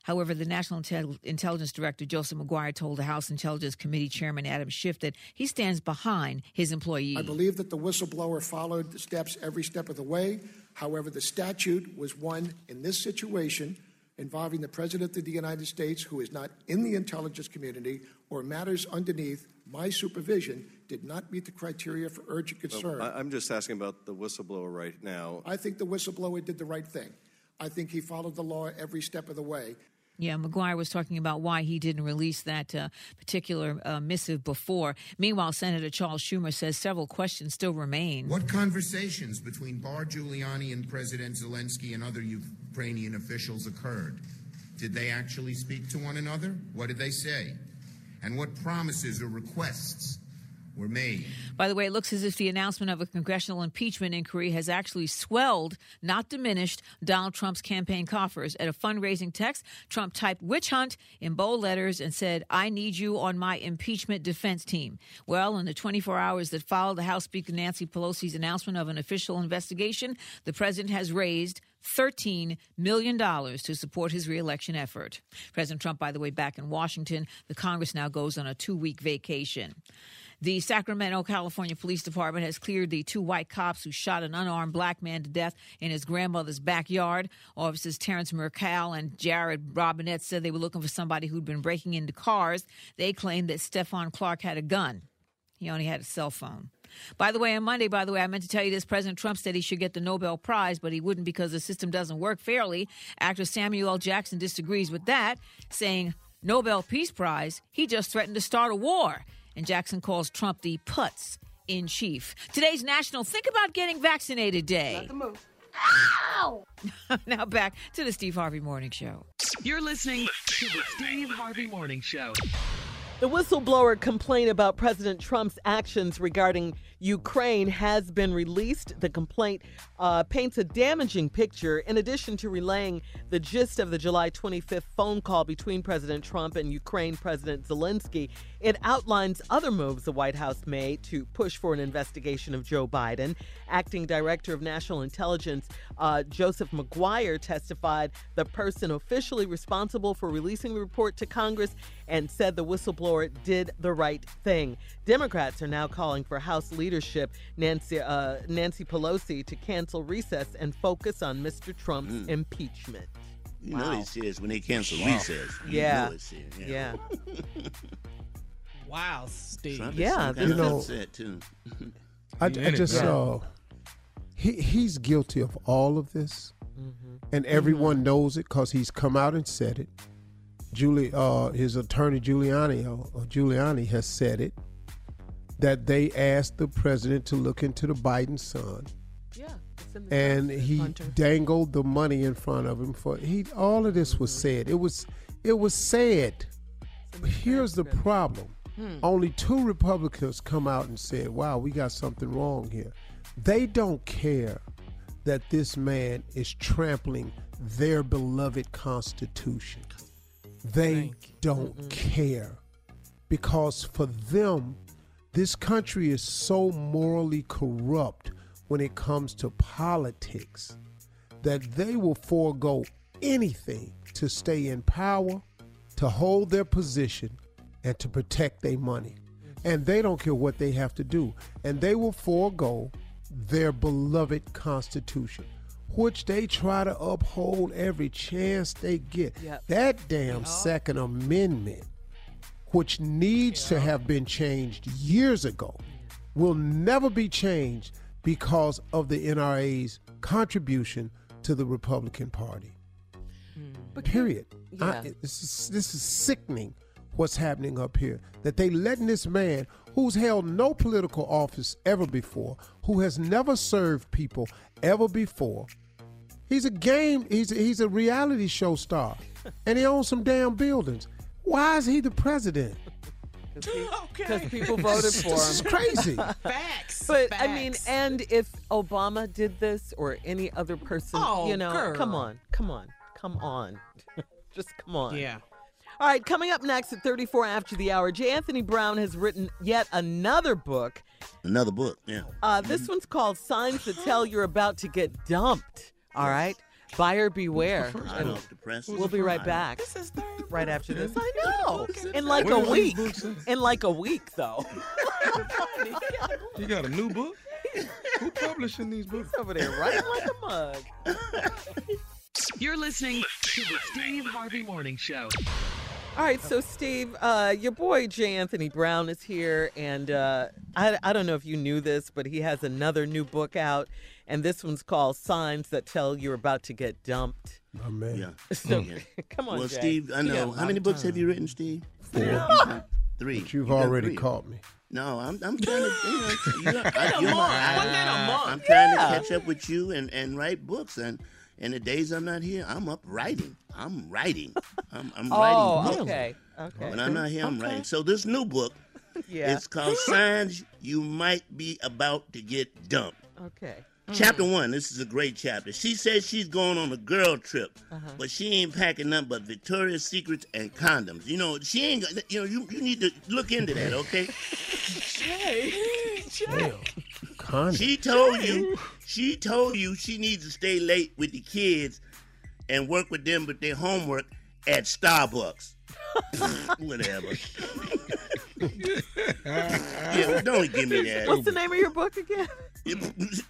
However, the National Intel- Intelligence Director, Joseph Maguire, told the House Intelligence Committee Chairman Adam Schiff that he stands behind his employee. I believe that the whistleblower followed the steps every step of the way. However, the statute was one in this situation involving the President of the United States, who is not in the intelligence community or matters underneath my supervision, did not meet the criteria for urgent concern. I- I'm just asking about the whistleblower right now. I think the whistleblower did the right thing. I think he followed the law every step of the way. Yeah, Maguire was talking about why he didn't release that uh, particular uh, missive before. Meanwhile, Senator Charles Schumer says several questions still remain. What conversations between Barr Giuliani and President Zelensky and other Ukrainian officials occurred? Did they actually speak to one another? What did they say? And what promises or requests were made? By the way, it looks as if the announcement of a congressional impeachment inquiry has actually swelled, not diminished, Donald Trump's campaign coffers. At a fundraising text, Trump typed witch hunt in bold letters and said, I need you on my impeachment defense team. Well, in the 24 hours that followed the House Speaker Nancy Pelosi's announcement of an official investigation, the president has raised $13 million to support his reelection effort. President Trump, by the way, back in Washington, the Congress now goes on a two week vacation. The Sacramento, California Police Department has cleared the two white cops who shot an unarmed black man to death in his grandmother's backyard. Officers Terrence Mercal and Jared Robinet said they were looking for somebody who'd been breaking into cars. They claimed that Stephon Clark had a gun. He only had a cell phone. By the way, on Monday, by the way, I meant to tell you this President Trump said he should get the Nobel Prize, but he wouldn't because the system doesn't work fairly. Actor Samuel L. Jackson disagrees with that, saying, Nobel Peace Prize, he just threatened to start a war. And Jackson calls Trump the putz in chief. Today's National Think About Getting Vaccinated Day. <laughs> now back to the Steve Harvey Morning Show. You're listening to the Steve Harvey Morning Show. The whistleblower complained about President Trump's actions regarding Ukraine has been released. The complaint uh, paints a damaging picture. In addition to relaying the gist of the July 25th phone call between President Trump and Ukraine President Zelensky, it outlines other moves the White House made to push for an investigation of Joe Biden. Acting Director of National Intelligence uh, Joseph Maguire testified the person officially responsible for releasing the report to Congress and said the whistleblower did the right thing. Democrats are now calling for House leadership, Nancy, uh, Nancy Pelosi, to cancel recess and focus on Mr. Trump's impeachment. You know Wow. it's serious when they cancel Wow. recess. You Yeah. know it's serious. Yeah. Wow, Steve. Trump Yeah, some this kind upset too. I, I just yeah. uh, he he's guilty of all of this, Mm-hmm. and everyone knows it because he's come out and said it. Julie, uh, his attorney Giuliani, uh, Giuliani has said it that they asked the president to look into the Biden son, Yeah. it's in the and he Hunter. dangled the money in front of him for he. All of this was said. It was it was said. Here's the problem. Hmm. Only two Republicans come out and said, "Wow, we got something wrong here." They don't care that this man is trampling their beloved Constitution. They don't care because for them, this country is so morally corrupt when it comes to politics that they will forego anything to stay in power, to hold their position, and to protect their money. And they don't care what they have to do. And they will forego their beloved Constitution, which they try to uphold every chance they get. Yep. That damn Second Amendment, which needs to have been changed years ago, will never be changed because of the NRA's contribution to the Republican Party. Hmm. Period. I- yeah. this, is, this is sickening what's happening up here. That they letting this man who's held no political office ever before, who has never served people ever before. He's a game, he's a, he's a reality show star. and he owns some damn buildings. Why is he the president? <laughs> Because people voted for him. This is <laughs> crazy. Facts. But I mean, and if Obama did this or any other person, Oh, you know, come on, come on, come on, <laughs> just come on. Yeah. All right, coming up next at 34 after the hour, J. Anthony Brown has written yet another book. Another book, yeah. Uh, this one's called Signs That Tell You're About to Get Dumped. All right, buyer beware. I know. We'll be right back. This is third. Right after this, I know. In like a week. In like a week, though. <laughs> You got a new book? Who publishing these books? Over there, writing like a mug. You're listening to the Steve Harvey Morning Show. All right, so Steve, uh, your boy J. Anthony Brown is here, and uh, I, I don't know if you knew this, but he has another new book out, and this one's called "Signs That Tell You're About to Get Dumped." Oh man. Yeah. <laughs> So, Yeah. <laughs> come on, Well, Jay. Steve, I know. How many of books have you written, Steve? Four. <laughs> Three. But you've You already three. caught me. No, I'm, I'm trying to. You know, you know, In I, a you're my month. eye. One day a month. I'm trying Yeah. to catch up with you and, and write books. And and the days I'm not here, I'm up writing. I'm writing. <laughs> I'm, I'm Oh, writing books. okay, okay. When I'm not here, I'm Okay. writing. So this new book, <laughs> Yeah. it's called Signs You Might Be About to Get Dumped. Okay. Chapter one, this is a great chapter. She says she's going on a girl trip, Uh-huh. but she ain't packing nothing but Victoria's Secrets and condoms. You know, she ain't, got- you know, you, you need to look into that, okay? <laughs> Jay, Jay. She told you, she told you she needs to stay late with the kids and work with them with their homework at Starbucks. <laughs> Whatever. <laughs> yeah, don't give me that. What's the name of your book again?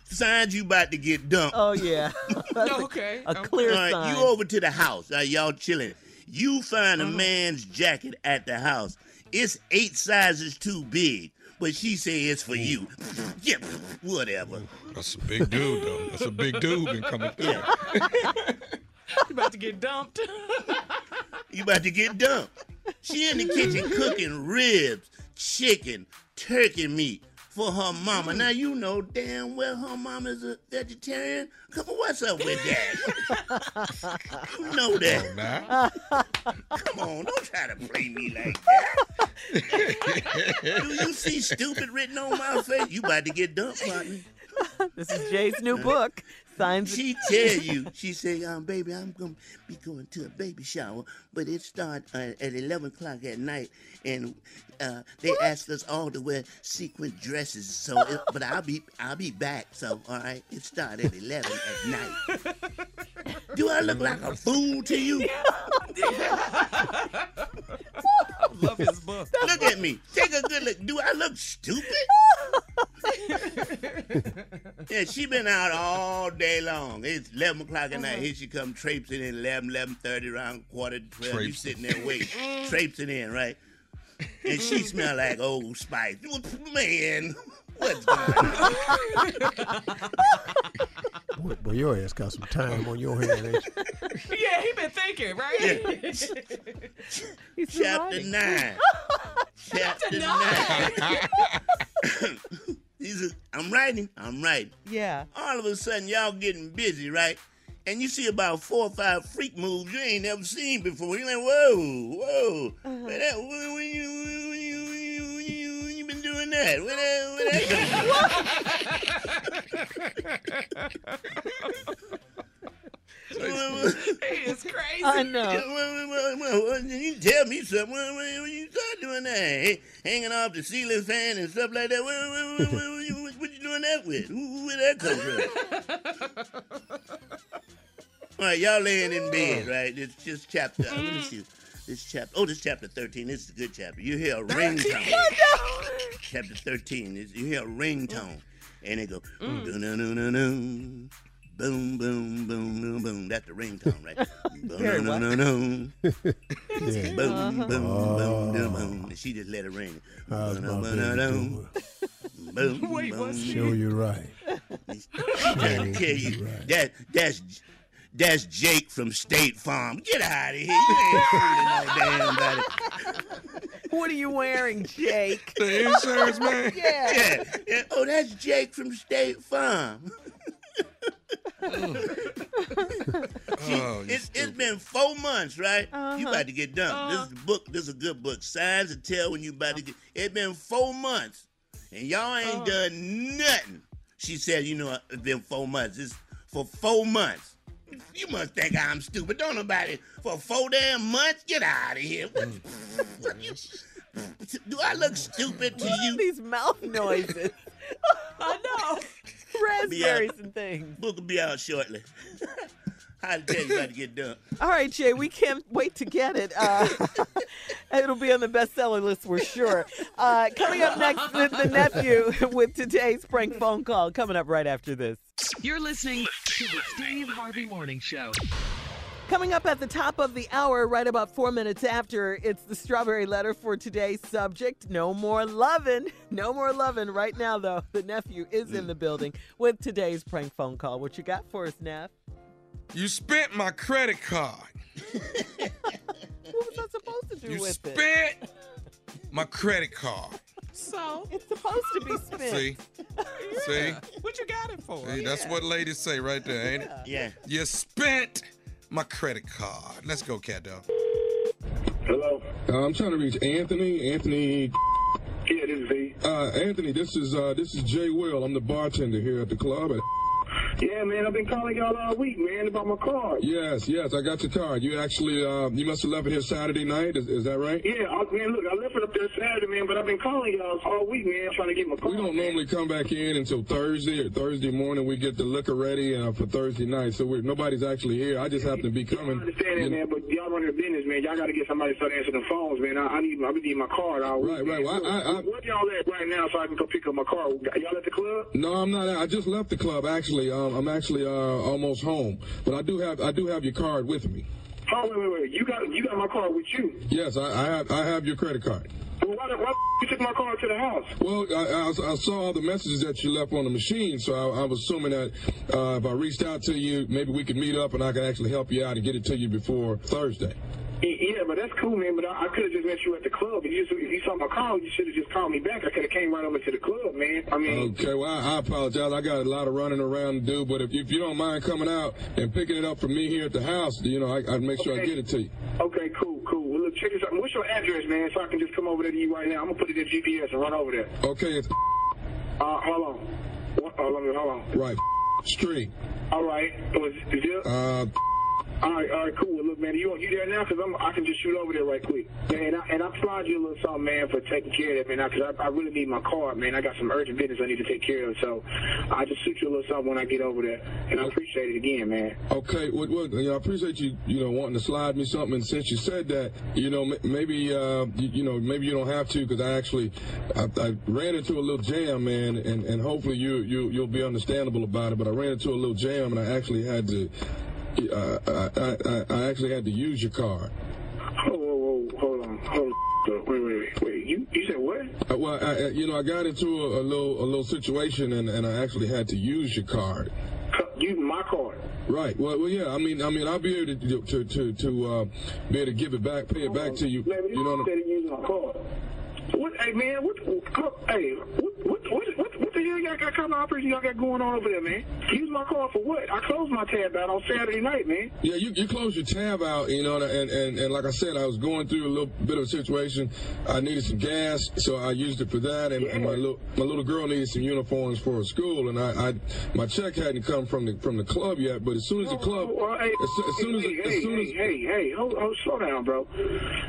Signs you about to get dumped. Oh yeah. <laughs> <laughs> That's a- okay. A, clear All right, sign. you over to the house. Uh, y'all chilling. You find a Uh-huh. man's jacket at the house. It's eight sizes too big, but she say it's for you. <laughs> yeah, whatever. That's a big dude, though. That's a big dude been coming through. You about to get dumped. You about to get dumped. She in the kitchen cooking ribs, chicken, turkey meat for her mama. Mm. Now you know damn well her mama's a vegetarian. Come on, what's up with that? <laughs> you know that. Come on, don't try to play me like that. <laughs> Do you see stupid written on my face? You about to get dumped, partner. This is Jay's new book. Signs. She tell you, she say, um, baby, I'm gonna be going to a baby shower, but it start uh, at eleven o'clock at night, and uh, they ask us all to wear sequin dresses. So, it, but I'll be, I'll be back. So, all right, it start at eleven at night. Do I look like a fool to you? <laughs> <laughs> <laughs> Love his book. Look at me. Take a good look. Do I look stupid? <laughs> yeah, she been out all day long. It's 11 o'clock at night. Uh-huh. Here she come traipsing in 11, 11.30, around quarter to 12. You sitting there waiting. <laughs> traipsing in, right? And she <laughs> smell like Old Spice. Man, what's going on? Boy, boy, your ass got some time on your hands. ain't you? Yeah, he been thinking, right? Chapter 9. Chapter 9. These are, I'm writing. I'm writing. Yeah. all of a sudden y'all getting busy, right? And you see about four or five freak moves you ain't never seen before. You're like, whoa, whoa. Uh-huh. Where that, when, when you, when you, when you, when you been doing that? Where that, where that <laughs> <laughs> he is crazy. I know. Well, well, well, well, you tell me something when, when, when you start doing that, Hey, hanging off the ceiling fan and stuff like that. What, what, what, you doing that with? Who, where that come from? <laughs> All right, y'all laying in bed, right? It's just chapter. Let me see. This chapter. Oh, this chapter thirteen. This is a good chapter. You hear a ringtone. <laughs> chapter thirteen. is You hear a ringtone, and it go Mm. Boom, boom, boom, boom, boom. That's the ringtone, right? <laughs> boom, Very dun, well. dun, dun, dun. Yeah. Boom, Uh-huh. boom, boom, dun, boom. And she just let it ring. How's my Boom, baby dun, dun, doing? boom, Wait, boom. what's Show you right. <laughs> I tell you, that that's that's Jake from State Farm. Get out of here! You ain't fooling no damn body. <laughs> What are you wearing, Jake? The insurance man. Yeah. Yeah, yeah. Oh, that's Jake from State Farm. Oh, It's, it's been four months, right? You Uh-huh. about to get done. This is a book. This is a good book. Signs to tell when you about to get. It's been four months, and y'all ain't Uh-huh. done nothing. She said, "You know, it's been four months. It's for four months. You must think I'm stupid. Don't nobody for four damn months. Get out of here. What, what you, <laughs> do I look stupid to What are you? these mouth noises? <laughs> I know. <laughs> Raspberries and things. Book will be out shortly. <laughs> How to tell you about to get done? All right, Jay, we can't wait to get it. Uh, <laughs> it'll be on the bestseller list, we're sure. Uh, coming up next, the, the nephew with today's prank phone call. Coming up right after this. You're listening to the Steve Harvey Morning Show. Coming up at the top of the hour, right about four minutes after, it's the strawberry letter for today's subject. No more lovin'. <laughs> No more lovin'. Right now, though, the nephew is in the building with today's prank phone call. What you got for us, Neff? You spent my credit card. <laughs> What was I supposed to do You with it? spent my credit card. So it's supposed to be <laughs> spent. See? See? What you got it for? See, that's what ladies say right there, ain't it? Yeah. You spent my credit card. Let's go, cat dog. Hello. Uh, I'm trying to reach Anthony. Anthony. Yeah, this is V. Uh, Anthony, this is uh, this is Jay Will. I'm the bartender here at the club. Yeah, man, I've been calling y'all all week, man, about my card. Yes, yes, I got your card. You actually, uh, you must have left it here Saturday night. Is, is that right? Yeah, I, man, look, I left it up there Saturday, man, but I've been calling y'all all week, man, trying to get my card. We don't normally come back in until Thursday or Thursday morning. We get the liquor ready uh, for Thursday night, so we're, nobody's actually here. I just happen to be coming. I understand that, man, but y'all run your business, man. Y'all got to get somebody to start answering the phones, man. I, I need, I need my card all week. Right, right. Well, I- I- I- Where y'all at right now so I can go pick up my car? Y'all at the club? No, I'm not. I just left the club. Actually, um, I'm actually uh, almost home, but I do have I do have your card with me. Oh, wait, wait, wait. You got, you got my card with you. Yes, I, I have I have your credit card. Well, why, the- why the you took my card to the house? Well, I, I, I saw the messages that you left on the machine, so I, I was assuming that uh, if I reached out to you, maybe we could meet up and I could actually help you out and get it to you before Thursday. Yeah, but that's cool, man. But I, I could have just met you at the club. If you, just, if you saw my call, you should have just called me back. I could have came right over to the club, man. I mean, Okay, well, I, I apologize. I got a lot of running around to do, but if, if you don't mind coming out and picking it up from me here at the house, you know, I, I'd make sure I get it to you. okay, cool, cool. Well, look, check this out. What's your address, man, so I can just come over there to you right now? I'm gonna put it in GPS and run over there. Okay, it's Uh, hold on. What, hold on, hold on. right. Street. All right. Was is it? Uh, All right, all right, cool. Look, man, you you there now? Cause I'm I can just shoot over there right quick. Man, and I, and I applaud you a little something, man, for taking care of that, man. Because I, I really need my car, man. I got some urgent business I need to take care of. So I just shoot you a little something when I get over there, and I appreciate it again, man. Okay, well, well, you know, I appreciate you, you know, wanting to slide me something. And since you said that, you know, maybe, uh, you, you know, maybe you don't have to because I actually, I, I ran into a little jam, man, and, and hopefully you, you, you'll be understandable about it. But I ran into a little jam, and I actually had to, I, I, I- actually had to use your card. Whoa, whoa, whoa, hold on, hold on. Wait, wait, wait. You you said what? Uh, well, I, I- you know, I got into a, a little, a little situation, and, and I actually had to use your card. Use my card. Right. Well, well, yeah. I mean, I mean, I'll be able to to to, to uh, be able to give it back, pay it back to you. Man, You know. what I'm- instead of using my card. What? Hey, man. What? hey, what? What? What? What, hell y'all got kind of operation y'all got going on over there, man? Use my car for what? I closed my tab out on Saturday night, man. Yeah, you, you closed your tab out, you know, and, and, and like I said, I was going through a little bit of a situation. I needed some gas, so I used it for that, and, and my little my little girl needed some uniforms for her school, and I, I my check hadn't come from the from the club yet, but as soon as the club, Well, hey, as, as soon as hey, as hey, soon as hey, hey, hey, hold, hold, slow down, bro.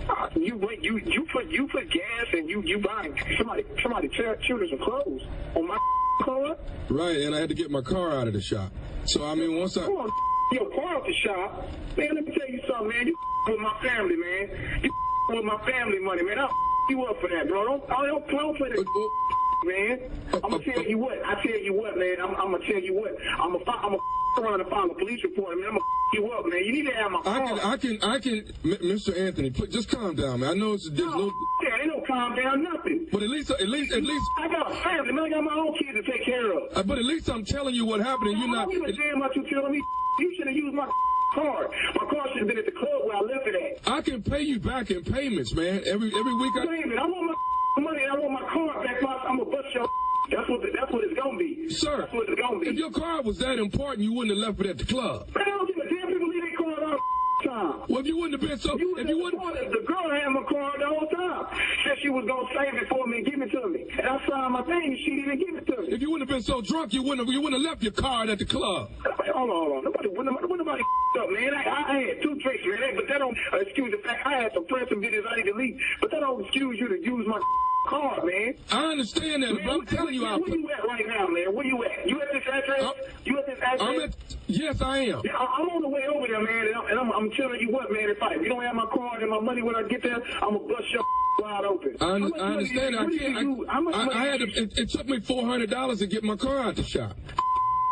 Uh, you went, you you put you put gas and you you buy somebody somebody children some clothes on my card. right, and I had to get my car out of the shop. So I mean, once I Come on, <laughs> your car out the shop, man. Let me tell you something, man. You <laughs> with my family, man. You <laughs> with my family money, man. I'll you up for that, bro. Don't I don't, play the uh, uh, man. I'm gonna uh, tell you what. I tell you what, man. I'm, I'm gonna tell you what. I'm gonna I'm gonna around and file a police report, man. I'm gonna you up, man. You need to have my I car. can I can I can, M- Mr. Anthony, please, just calm down, man. I know it's there's no, Yeah, ain't no calm down, nothing. but at least at least at least. I got a family, man. I got my own kids to take care of. Uh, but at least I'm telling you what happened, and you're not. don't give a damn what you're telling me. You should have used my <laughs> card. My car should have been at the club where I left it at. I can pay you back in payments, man. Every every week I. Minute, I want my <laughs> money. I want my card back. My, I'm gonna bust your. <laughs> That's what. The, that's what it's gonna be. Sir, That's what it's gonna be. if your car was that important, you wouldn't have left it at the club I don't give a damn. People leave their card all the time. Well, if you wouldn't have been so, You if you wouldn't, the girl had my card the whole time. Said she was gonna save it for me and give it to me. And I signed my thing and she didn't give it to me. if you wouldn't have been so drunk, you wouldn't have, you wouldn't have left your card at the club. Hold on, hold on. Nobody, when nobody, nobody up, man. I, I had two drinks, man. But that don't uh, excuse the fact I had some pressing business I need to leave. But that don't excuse you to use my card, man. I understand that, Man, but I'm telling you, I'll where you at right now, man? Where you at? You at this address? you at this address? I'm at, yes, I am. Yeah, I- I'm on the way over there, man, and, I'm, and I'm, I'm telling you what, man. If, I, if you don't have my card and my money when I get there, I'm gonna bust your <laughs> wide open. I, How un- much I understand. you- I can't. I, I, I had to, it, it took me four hundred dollars to get my car out the shop.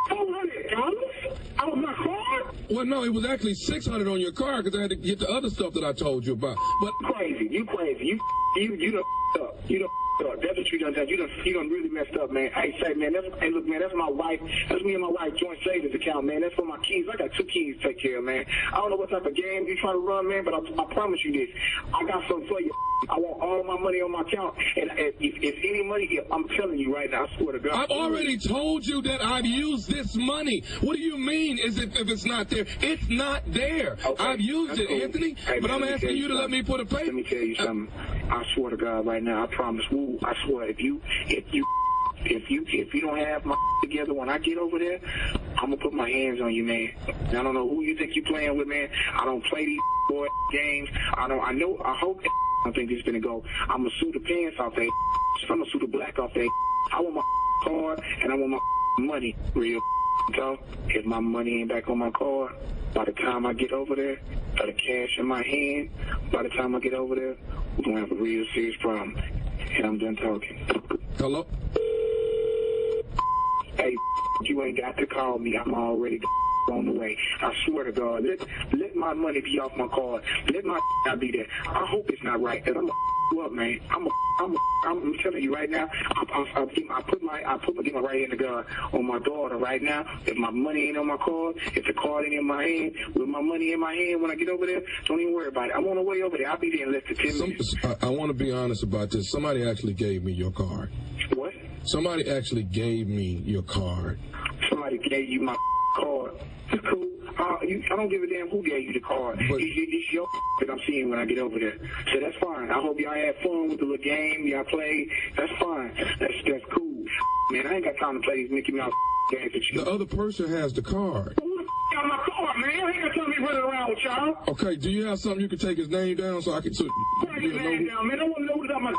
Four hundred dollars out of my card? Well, no, it was actually 600 on your car because I had to get the other stuff that I told you about. But crazy. You crazy. You you you done up. You done up. That's what you done done. You done you done really messed up, man. Hey, say man, that's hey look, man, that's my wife. That's me and my wife joint savings account, man. That's for my kids. I got two kids to take care of, man. I don't know what type of game you trying to run, man, but I, I promise you this. I got something for you. I want all my money on my account, and if, if any money, if, I'm telling you right now, I swear to God. I've already told you that I've used this money. What do you mean is it if it's not there? It's not there. I've used That's it, cool. Anthony, Hey, but man, I'm asking tell you to let me put a pay. Let me tell you uh, something. I swear to God right now, I promise. I swear, if you, if you, if you, if you don't have my together when I get over there, I'm gonna put my hands on you, man. I don't know who you think you're playing with, man. I don't play these boy games. I don't. I know. I hope. I think this is gonna go. I'm gonna sue the pants off they. I'm gonna sue the black off they. I want my car and I want my money real. So if my money ain't back on my card, by the time I get over there, got the cash in my hand, by the time I get over there, we're gonna have a real serious problem. And I'm done talking. Hello? Hey, you ain't got to call me. I'm already <laughs> on the way. I swear to God, let let my money be off my card. Let my <laughs> not be there. I hope it's not right. Cause I'm a <laughs> up, man. I'm a, I'm a, I'm telling you right now. I, I, I, I put my I put my, get my right hand to God on my daughter right now. If my money ain't on my card, if the card ain't in my hand, with my money in my hand when I get over there, don't even worry about it. I'm on the way over there. I'll be there in less than ten minutes. I, I want to be honest about this. Somebody actually gave me your card. What? Somebody actually gave me your card. Somebody gave you my card. It's cool. Uh, you, I don't give a damn who gave you the card. It's, it's your that I'm seeing when I get over there. So that's fine. I hope y'all had fun with the little game y'all played. That's fine. That's that's cool. Man, I ain't got time to play these Mickey Mouse games with you. The other person has the card. Who the got my card, man? I ain't got time to be running around with y'all. Okay, do you have something you can take his name down so I can so Write his name down, man. I want to know who got my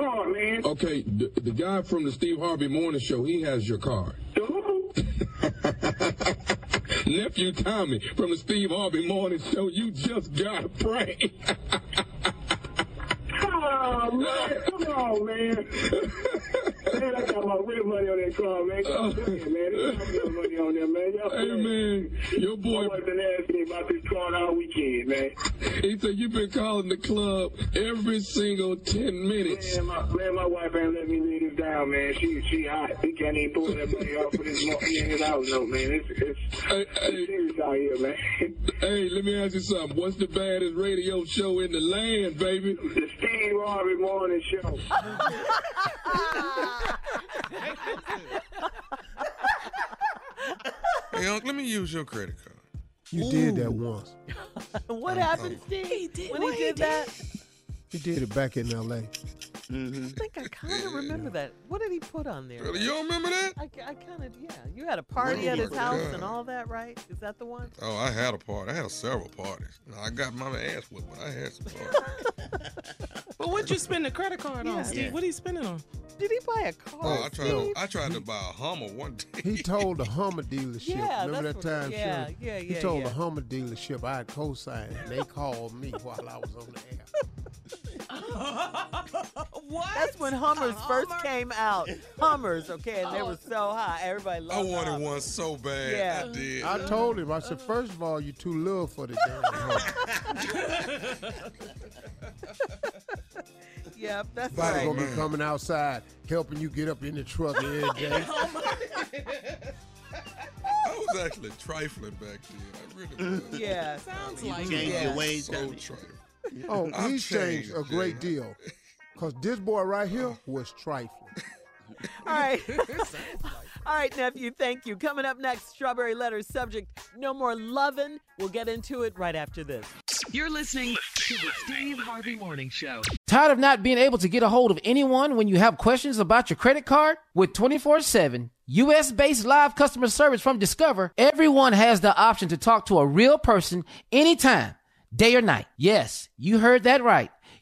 card, man. Okay, the, the guy from the Steve Harvey Morning Show, he has your card. <laughs> Nephew Tommy from the Steve Harvey Morning Show, you just got a prank. Oh, man. Come on, man. man, I got my real money on that card, man. Come on, man. There's no real money on there, man. Y'all Hey man, your boy. My been asking me about this card all weekend, man. He said you've been calling the club every single ten minutes. Man, my, man, my wife ain't let me leave this down, man. She she hot. He can't even pull that money off of this million dollars note, man. It's it's, it's serious out here, man. Hey, let me ask you something. What's the baddest radio show in the land, baby? The Steve Harvey Morning Show. <laughs> Hey, Unc, let me use your credit card. You did that once. what happened, Steve? He did, when he did that? He did it back in L.A. Mm-hmm. I think I kind of remember that. What did he put on there? Really, you don't remember that? I, I kind of, yeah. You had a party at his house God. and all that, right? Is that the one? Oh, I had a party. I had several parties. I got my ass whipped, but I had some parties. <laughs> But what'd you spend the credit card on, Yeah. Steve? Yeah. What are you spending on? Did he buy a car? oh, I tried. To, I tried to buy a Hummer one day. He told the Hummer dealership. Yeah, Remember that's that what- time? yeah, Shirley? yeah, He told yeah. the Hummer dealership I had co-signed. and They called me while I was on the air. <laughs> what? That's when Hummers first came out. Hummers, okay, and they oh. were so high. Everybody loved them. I wanted Hummers. one so bad. Yeah. I did. I told him. I said, first of all, you too little for the damn Hummer. <laughs> <laughs> Yep, that's Somebody right. gonna be oh, coming outside helping you get up in the truck <laughs> every day. Oh, I was actually trifling back then. I really was. <laughs> Yeah. Sounds You like changed it. your ways, So Tommy. trifling. Oh, I've he's changed a great Jay. deal. Cause this boy right here <laughs> was trifling. All right. All right, nephew, thank you. Coming up next, Strawberry Letters subject No More Lovin'. We'll get into it right after this. You're listening to the Steve Harvey Morning Show. Tired of not being able to get a hold of anyone when you have questions about your credit card? With 24 7 US based live customer service from Discover, everyone has the option to talk to a real person anytime, day or night. Yes, you heard that right.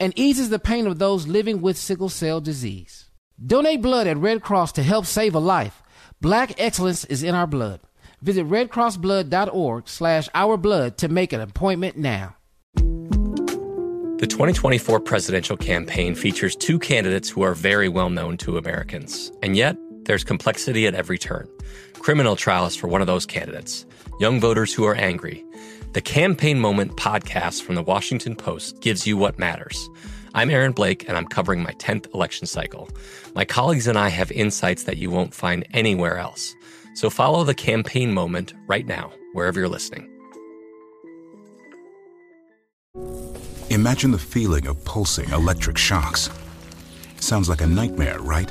and eases the pain of those living with sickle cell disease. Donate blood at Red Cross to help save a life. Black excellence is in our blood. Visit redcrossblood.org slash ourblood to make an appointment now. The 2024 presidential campaign features two candidates who are very well known to Americans. And yet, there's complexity at every turn. Criminal trials for one of those candidates, young voters who are angry. The Campaign Moment podcast from the Washington Post gives you what matters. I'm Aaron Blake, and I'm covering my 10th election cycle. My colleagues and I have insights that you won't find anywhere else. So follow the Campaign Moment right now, wherever you're listening. Imagine the feeling of pulsing electric shocks. Sounds like a nightmare, right?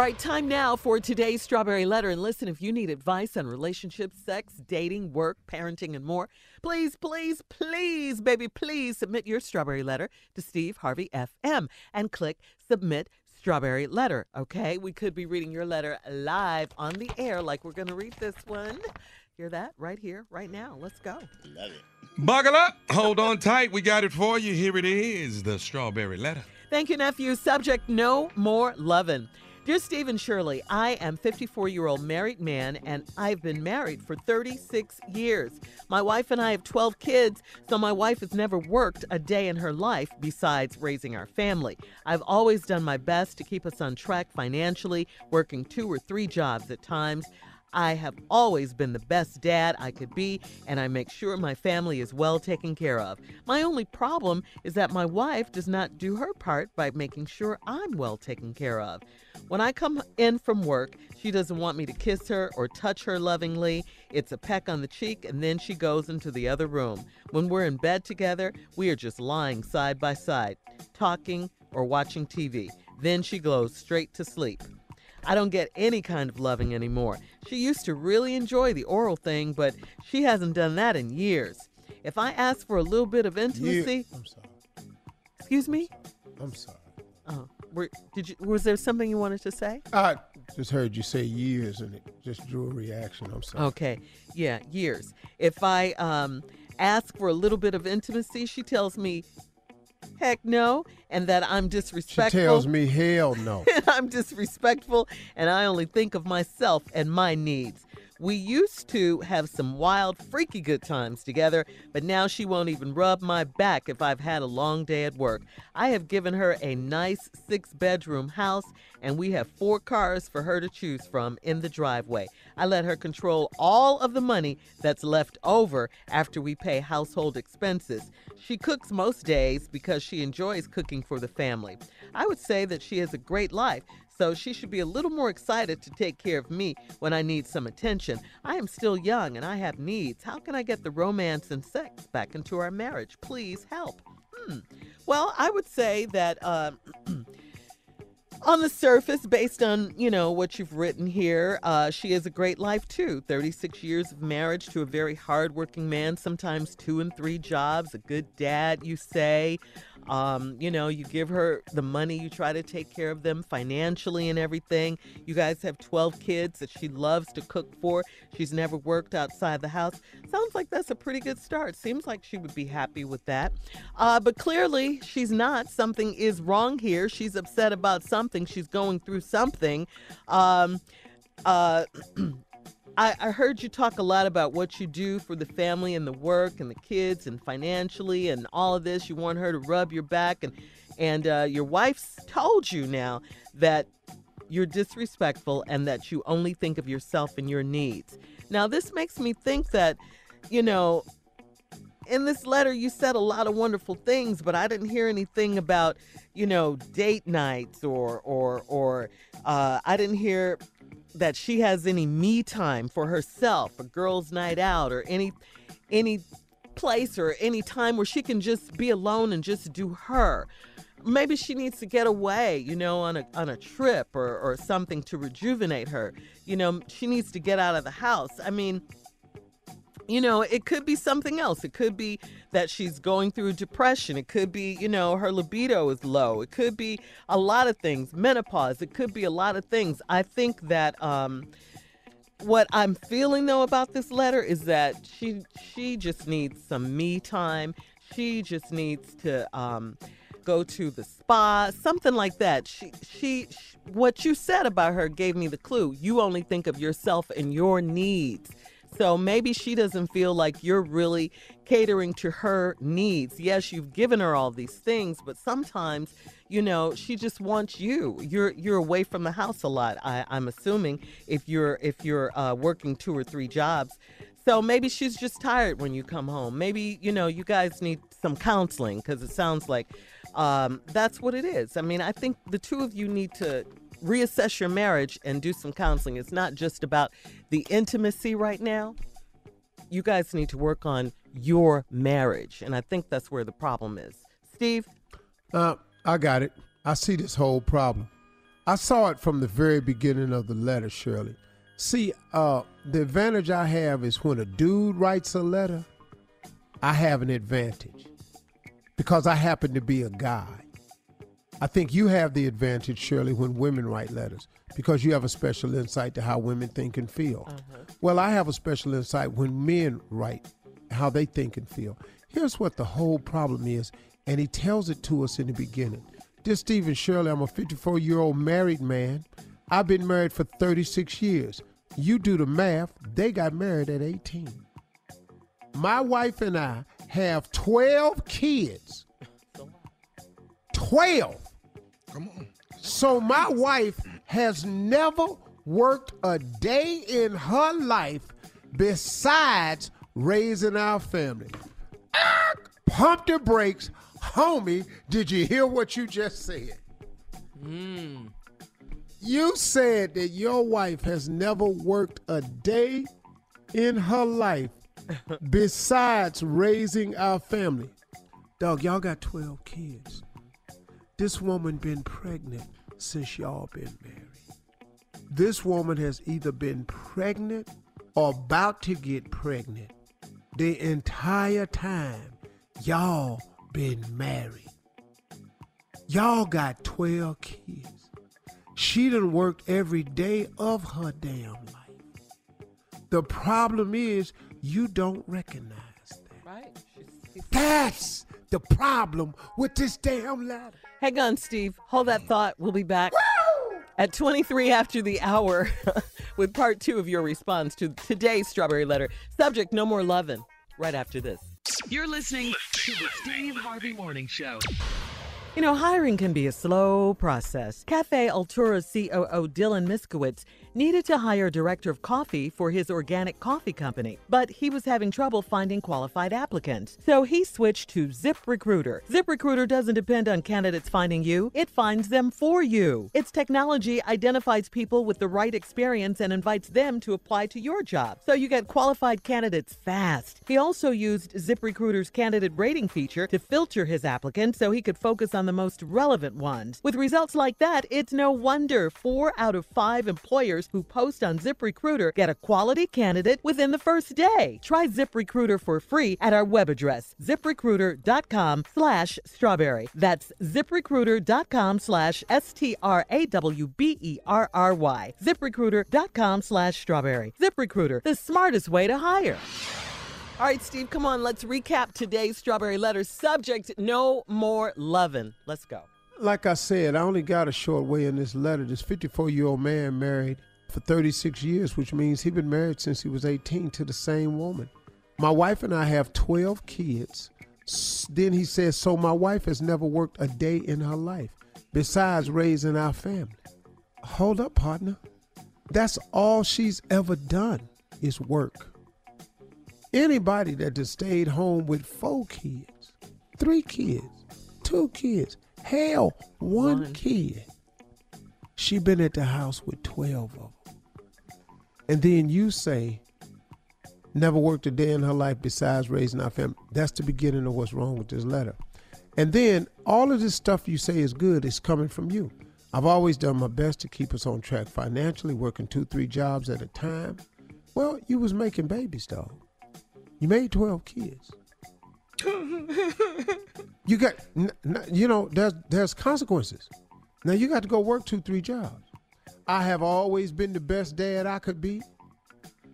All right, time now for today's Strawberry Letter. And listen, if you need advice on relationships, sex, dating, work, parenting, and more, please, please, please, baby, please submit your Strawberry Letter to Steve Harvey FM and click Submit Strawberry Letter. Okay, we could be reading your letter live on the air, like we're going to read this one. Hear that right here, right now. Let's go. Love it. Buckle up. Hold on tight. We got it for you. Here it is the strawberry letter. Thank you, nephew. Subject No More Lovin'. Dear Stephen Shirley, I am 54 year old married man and I've been married for 36 years. My wife and I have 12 kids, so my wife has never worked a day in her life besides raising our family. I've always done my best to keep us on track financially, working two or three jobs at times. I have always been the best dad I could be, and I make sure my family is well taken care of. My only problem is that my wife does not do her part by making sure I'm well taken care of. When I come in from work, she doesn't want me to kiss her or touch her lovingly. It's a peck on the cheek, and then she goes into the other room. When we're in bed together, we are just lying side by side, talking or watching TV. Then she goes straight to sleep. I don't get any kind of loving anymore. She used to really enjoy the oral thing, but she hasn't done that in years. If I ask for a little bit of intimacy, I'm sorry. excuse me. I'm sorry. Oh, were, did you? Was there something you wanted to say? I just heard you say years and it just drew a reaction. I'm sorry. Okay, yeah, years. If I um, ask for a little bit of intimacy, she tells me, "Heck no," and that I'm disrespectful. She tells me, hell no. <laughs> I'm disrespectful and I only think of myself and my needs. We used to have some wild, freaky good times together, but now she won't even rub my back if I've had a long day at work. I have given her a nice six bedroom house, and we have four cars for her to choose from in the driveway. I let her control all of the money that's left over after we pay household expenses. She cooks most days because she enjoys cooking for the family. I would say that she has a great life. So she should be a little more excited to take care of me when I need some attention. I am still young and I have needs. How can I get the romance and sex back into our marriage? Please help. Hmm. Well, I would say that. Uh, <clears throat> on the surface, based on you know what you've written here, uh, she has a great life too. Thirty-six years of marriage to a very hardworking man, sometimes two and three jobs. A good dad, you say. Um, you know, you give her the money, you try to take care of them financially and everything. You guys have 12 kids that she loves to cook for. She's never worked outside the house. Sounds like that's a pretty good start. Seems like she would be happy with that. Uh, but clearly, she's not. Something is wrong here. She's upset about something. She's going through something. Um, uh, <clears throat> I, I, heard you talk a lot about what you do for the family and the work and the kids and financially and all of this. You want her to rub your back, and and uh, your wife's told you now that you're disrespectful and that you only think of yourself and your needs. Now, this makes me think that, you know, in this letter you said a lot of wonderful things, but I didn't hear anything about, you know, date nights or or or uh, I didn't hear that she has any me time for herself, a girls' night out, or any any place or any time where she can just be alone and just do her. Maybe she needs to get away, you know, on a on a trip or, or something to rejuvenate her. You know, she needs to get out of the house. I mean, you know, it could be something else. It could be that she's going through depression. It could be, you know, her libido is low. It could be a lot of things, menopause. It could be a lot of things. I think that um, what I'm feeling though about this letter is that she she just needs some me time. She just needs to um, go to the spa, something like that. She, she she what you said about her gave me the clue. You only think of yourself and your needs. So maybe she doesn't feel like you're really catering to her needs. Yes, you've given her all these things, but sometimes, you know, she just wants you. You're you're away from the house a lot. I, I'm assuming if you're if you're uh, working two or three jobs. So maybe she's just tired when you come home. Maybe you know you guys need some counseling because it sounds like um, that's what it is. I mean, I think the two of you need to reassess your marriage and do some counseling. It's not just about the intimacy right now. You guys need to work on your marriage. And I think that's where the problem is. Steve? Uh, I got it. I see this whole problem. I saw it from the very beginning of the letter, Shirley. See, uh, the advantage I have is when a dude writes a letter, I have an advantage because I happen to be a guy. I think you have the advantage, Shirley, when women write letters because you have a special insight to how women think and feel. Uh-huh. Well, I have a special insight when men write how they think and feel. Here's what the whole problem is, and he tells it to us in the beginning. Dear Stephen Shirley, I'm a 54 year old married man. I've been married for 36 years. You do the math, they got married at 18. My wife and I have 12 kids. <laughs> 12. Come on. So my wife has never worked a day in her life besides raising our family. Pump the brakes. Homie, did you hear what you just said? Mm. You said that your wife has never worked a day in her life <laughs> besides raising our family. Dog, y'all got 12 kids. This woman been pregnant since y'all been married. This woman has either been pregnant or about to get pregnant the entire time y'all been married. Y'all got 12 kids. She done worked every day of her damn life. The problem is you don't recognize that. Right. That's the problem with this damn letter. Hang on, Steve. Hold that thought. We'll be back at 23 after the hour <laughs> with part two of your response to today's Strawberry Letter. Subject No More Lovin'. Right after this. You're listening to the Steve Harvey Morning Show. You know, hiring can be a slow process. Cafe Altura's COO Dylan Miskowitz needed to hire a director of coffee for his organic coffee company, but he was having trouble finding qualified applicants. So he switched to ZipRecruiter. ZipRecruiter doesn't depend on candidates finding you, it finds them for you. Its technology identifies people with the right experience and invites them to apply to your job. So you get qualified candidates fast. He also used ZipRecruiter's candidate rating feature to filter his applicants so he could focus on the most relevant ones. With results like that, it's no wonder four out of five employers who post on ZipRecruiter get a quality candidate within the first day. Try ZipRecruiter for free at our web address, ziprecruiter.com slash strawberry. That's ziprecruiter.com slash S-T-R-A-W-B-E-R-R-Y. ZipRecruiter.com slash strawberry. ZipRecruiter, the smartest way to hire. All right, Steve, come on. Let's recap today's Strawberry Letter. Subject, no more lovin'. Let's go. Like I said, I only got a short way in this letter. This 54 year old man married for 36 years, which means he's been married since he was 18 to the same woman. My wife and I have 12 kids. Then he says, So my wife has never worked a day in her life besides raising our family. Hold up, partner. That's all she's ever done is work. Anybody that just stayed home with four kids, three kids, two kids, hell, one, kid. She been at the house with 12 of them. And then you say, never worked a day in her life besides raising our family. That's the beginning of what's wrong with this letter. And then all of this stuff you say is good is coming from you. I've always done my best to keep us on track financially, working two, three jobs at a time. Well, you was making babies, dog. You made 12 kids. <laughs> You got, you know, there's there's consequences. Now you got to go work two, three jobs. I have always been the best dad I could be,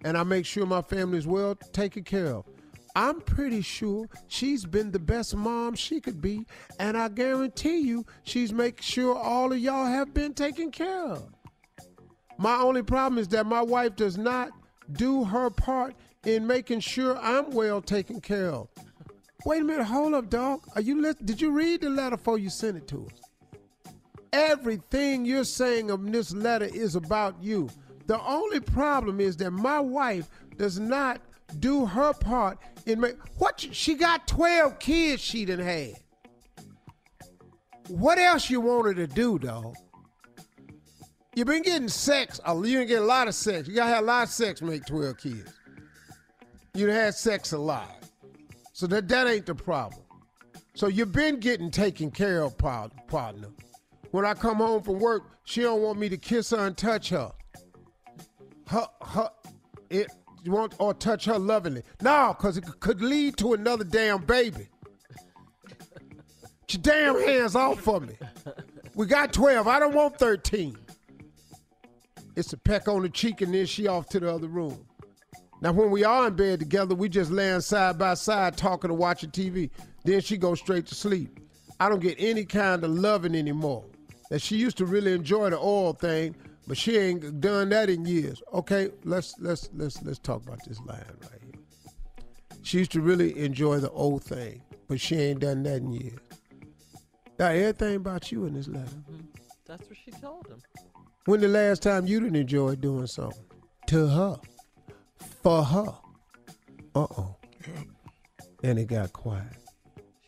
and I make sure my family is well taken care of. I'm pretty sure she's been the best mom she could be, and I guarantee you she's making sure all of y'all have been taken care of. My only problem is that my wife does not do her part in making sure I'm well taken care of. Wait a minute, hold up, dog. Are you did you read the letter before you sent it to us? Everything you're saying of this letter is about you. The only problem is that my wife does not do her part in what she got 12 kids she done had. What else you wanted to do, dog? You've been getting sex. You didn't get a lot of sex. You gotta have a lot of sex to make 12 kids. You had sex a lot. So that, that ain't the problem. So you've been getting taken care of, partner. When I come home from work, she don't want me to kiss her and touch her. Her, her, it, want, or touch her lovingly. No, because it could lead to another damn baby. Get your damn hands off of me. We got 12. I don't want 13. It's a peck on the cheek and then she off to the other room. Now, when we are in bed together, we just laying side by side talking or watching TV. Then she goes straight to sleep. I don't get any kind of loving anymore. And she used to really enjoy the oil thing, but she ain't done that in years. Okay, let's let's let's let's talk about this line right here. She used to really enjoy the old thing, but she ain't done that in years. Now everything about you in this letter. That's what she told him. When the last time you didn't enjoy doing something to her, for her? Uh oh. And it got quiet.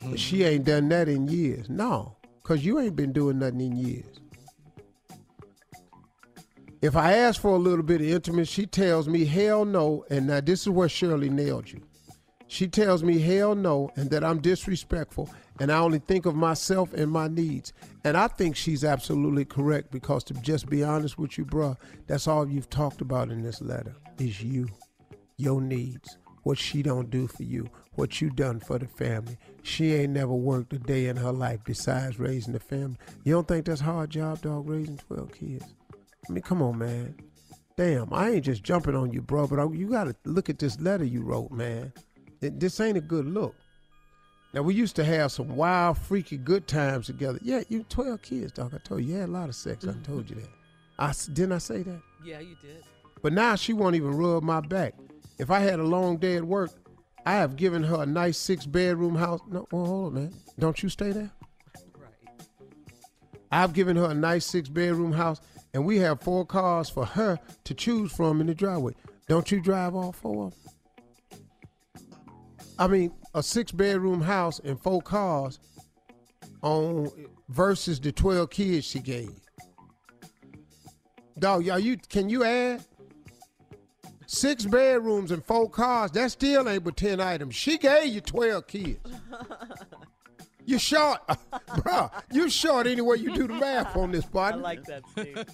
But she ain't done that in years. No, because you ain't been doing nothing in years. If I ask for a little bit of intimacy, she tells me hell no. And now this is where Shirley nailed you. She tells me hell no and that I'm disrespectful and I only think of myself and my needs. And I think she's absolutely correct because to just be honest with you, bruh, that's all you've talked about in this letter is you, your needs, what she don't do for you, what you done for the family. She ain't never worked a day in her life besides raising the family. You don't think that's hard job, dog, raising 12 kids? I mean, come on, man. Damn, I ain't just jumping on you, bro, but I, you got to look at this letter you wrote, man. It, this ain't a good look. Now, we used to have some wild, freaky good times together. Yeah, you 12 kids, dog. I told you, you had a lot of sex. I mm-hmm. told you that. I, didn't I say that? Yeah, you did. But now she won't even rub my back. If I had a long day at work, I have given her a nice six bedroom house. No, well, hold on, man. Don't you stay there? Right. I've given her a nice six bedroom house, and we have four cars for her to choose from in the driveway. Don't you drive all four of them? I mean, a six bedroom house and four cars on versus the 12 kids she gave. Dog, y'all, you can you add? Six bedrooms and four cars, that still ain't but 10 items. She gave you 12 kids. You short, <laughs> bro. You short anyway you do the math on this, body. I like that, Steve.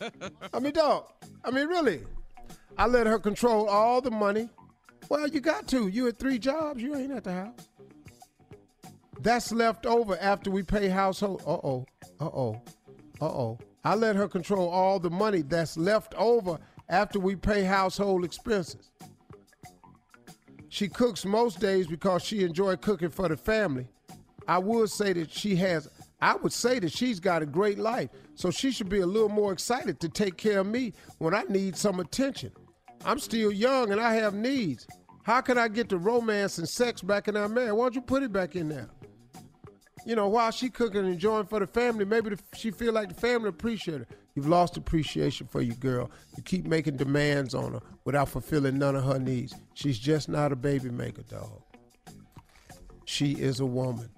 I mean, dog. I mean, really. I let her control all the money. Well, you got to. You had three jobs. You ain't at the house. That's left over after we pay household. Uh oh. Uh oh. Uh oh. I let her control all the money that's left over after we pay household expenses. She cooks most days because she enjoy cooking for the family. I would say that she has I would say that she's got a great life. So she should be a little more excited to take care of me when I need some attention. I'm still young and I have needs. How can I get the romance and sex back in our marriage? Why don't you put it back in there? You know, while she cooking and enjoying for the family, maybe the, she feel like the family appreciate her. You've lost appreciation for your girl. You keep making demands on her without fulfilling none of her needs. She's just not a baby maker, dog. She is a woman.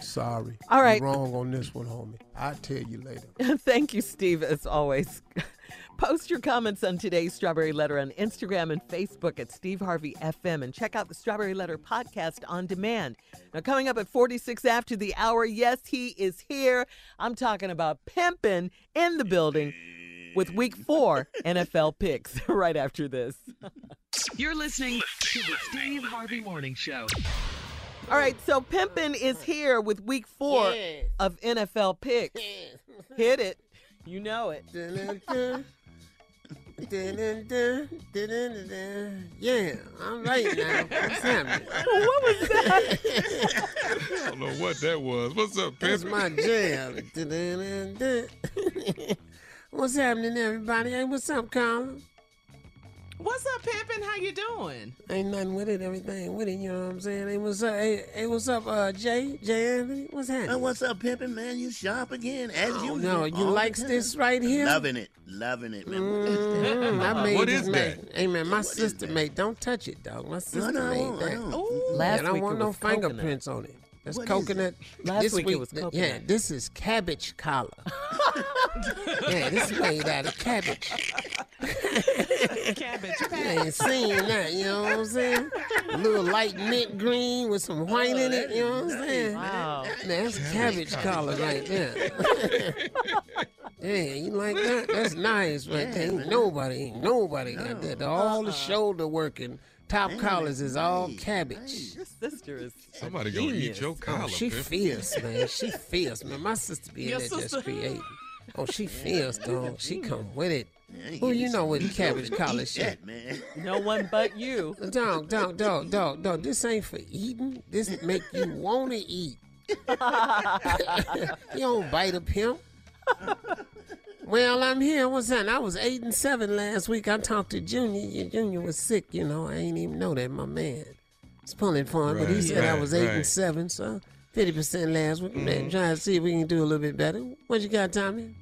Sorry. All right. You're wrong on this one, homie. I'll tell you later. <laughs> Thank you, Steve, as always. <laughs> Post your comments on today's Strawberry Letter on Instagram and Facebook at Steve Harvey FM and check out the Strawberry Letter podcast on demand. Now, coming up at 46 after the hour, yes, he is here. I'm talking about pimping in the building with week four <laughs> NFL picks <laughs> right after this. You're listening to the Steve Harvey Morning Show. All right, so Pimpin is here with week four Yes. of NFL picks. Hit it. You know it. <laughs> Yeah, all right now. What's happening? What was that? I don't know what that was. What's up, That's Pimpin'? my jam. <laughs> What's happening, everybody? Hey, what's up, Colin? What's up, Pimpin'? How you doing? Ain't nothing with it, everything with it, you know what I'm saying? Hey, what's up? Hey, hey what's up, uh, Jay? Jay Anthony? What's happening? Uh, what's up, pimpin', man? You sharp again, as Oh, usual. no, you all likes this right here? Loving it, loving it, man. <laughs> Mm, I made What this that? Hey man, my sister made. Don't touch it, dog. My sister no, I made won't, I that. won't. Ooh. I Last don't want no was coconut. fingerprints on it. That's What is coconut. Last this week it was coconut. Yeah, this is cabbage collar. <laughs> yeah, this is made out of cabbage. <laughs> Cabbage I ain't seen that, you know what I'm saying? A little light mint green with some white oh, in it, you know what I'm saying? Wow. That's cabbage collar right there. <laughs> yeah, you like that? That's nice right there. Ain't nobody, ain't nobody got that. All the uh-uh. shoulder work and top collars is all cabbage. Your sister is. Somebody gonna eat genius. your Oh, collar, she Pimpin'. fierce, man. She fierce, man. My sister be in Your there sister- just creating. Oh, she fierce, dog. She come with it. Yeah, Who you know with cabbage over collar shit? that, man. No one but you. <laughs> Dog, dog, dog, dog, dog. This ain't for eating. This make you wanna eat. <laughs> <laughs> you don't bite a pimp. Well, I'm here. What's that? I was eight and seven last week. I talked to Junior. Your Junior was sick, you know. I ain't even know that my man it's pulling for him, but he Right, said I was eight and seven, so fifty percent last week. Man, mm-hmm. trying to see if we can do a little bit better. What you got, Tommy?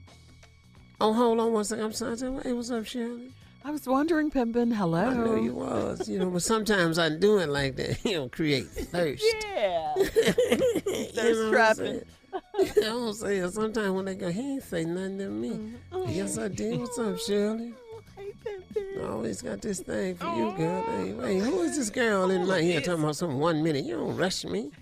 Oh, hold on one second. I'm sorry. Hey, what's up, Shirley? I was wondering, Pimpin. Hello. I know you was, you know, but sometimes I do it like that. <laughs> You know, create <laughs> thirst. Yeah. <laughs> You Thirst know what I'm trapping. Saying? You know what I'm saying? Sometimes when they go, he ain't say nothing to me. Mm-hmm. Oh. Yes, I did. What's up, oh, Shirley? Hey, Pimpin. I always got this thing for you, girl. Oh. Hey, hey, who is this girl in my here talking about some one minute? You don't rush me. <laughs>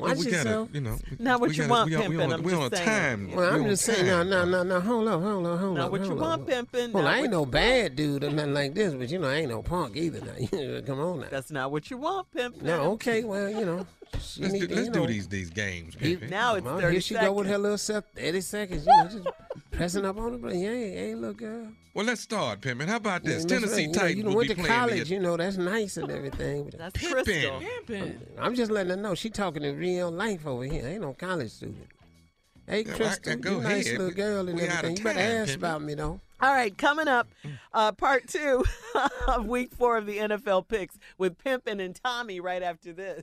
Watch we gotta, yourself. you know. we- Not what we you gotta- want, we on- we Pimpin', on- I'm we just on saying. time. Well, I'm on just saying, no, no, no, no, hold up, hold up, hold Now up. what you hold want, up. Pimpin? Well, I ain't no bad dude or nothing like this, but you know, I ain't no punk either. Now, <laughs> come on now. That's not what you want, Pimpin. No, okay, well, you know. You Let's, do, to, let's you do these these games, you- Pimpin'. Now it's well, 30 here she go with her little self, 30 seconds, you know, just <laughs> pressing up on the button. Hey, hey, look, girl. Well, let's start, Pimpin'. How about this? Yeah, Miss Tennessee Ray, you know, Titans You know, will went be to college, the you know, that's nice and everything. But That's Pimpin'. Crystal. Pimpin'. I'm just letting her know she talking in real life over here. Ain't no college student. Hey, Yeah, well, I- Crystal, I you go nice little girl and we out of everything. You better time, ask Pimpin'. about me, though. All right, coming up, uh, part two <laughs> of week four of the NFL picks with Pimpin and Tommy right after this.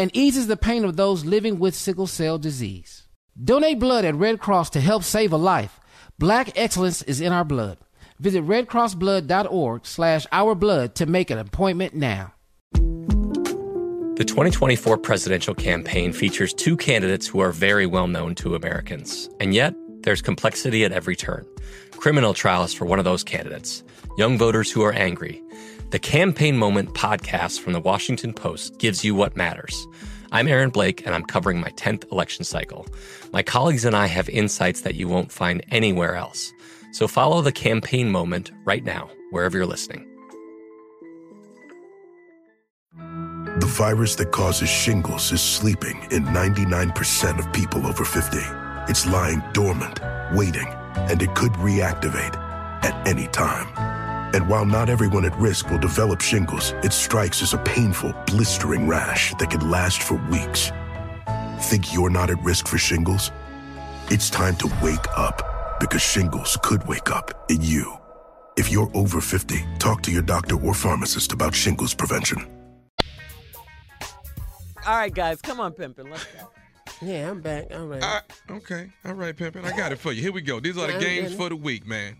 and eases the pain of those living with sickle cell disease. Donate blood at Red Cross to help save a life. Black excellence is in our blood. Visit redcrossblood.org slash ourblood to make an appointment now. The 2024 presidential campaign features two candidates who are very well known to Americans. And yet, there's complexity at every turn. Criminal trials for one of those candidates, young voters who are angry. The Campaign Moment podcast from the Washington Post gives you what matters. I'm Aaron Blake, and I'm covering my 10th election cycle. My colleagues and I have insights that you won't find anywhere else. So follow the Campaign Moment right now, wherever you're listening. The virus that causes shingles is sleeping in 99% of people over 50. It's lying dormant, waiting, and it could reactivate at any time. And while not everyone at risk will develop shingles, it strikes as a painful, blistering rash that can last for weeks. Think you're not at risk for shingles? It's time to wake up because shingles could wake up in you. If you're over 50, talk to your doctor or pharmacist about shingles prevention. All right, guys, come on, Pimpin. Let's go. Yeah, I'm back. All right. Uh, okay. All right, Pimpin. I got it for you. Here we go. These are the games for the week, man.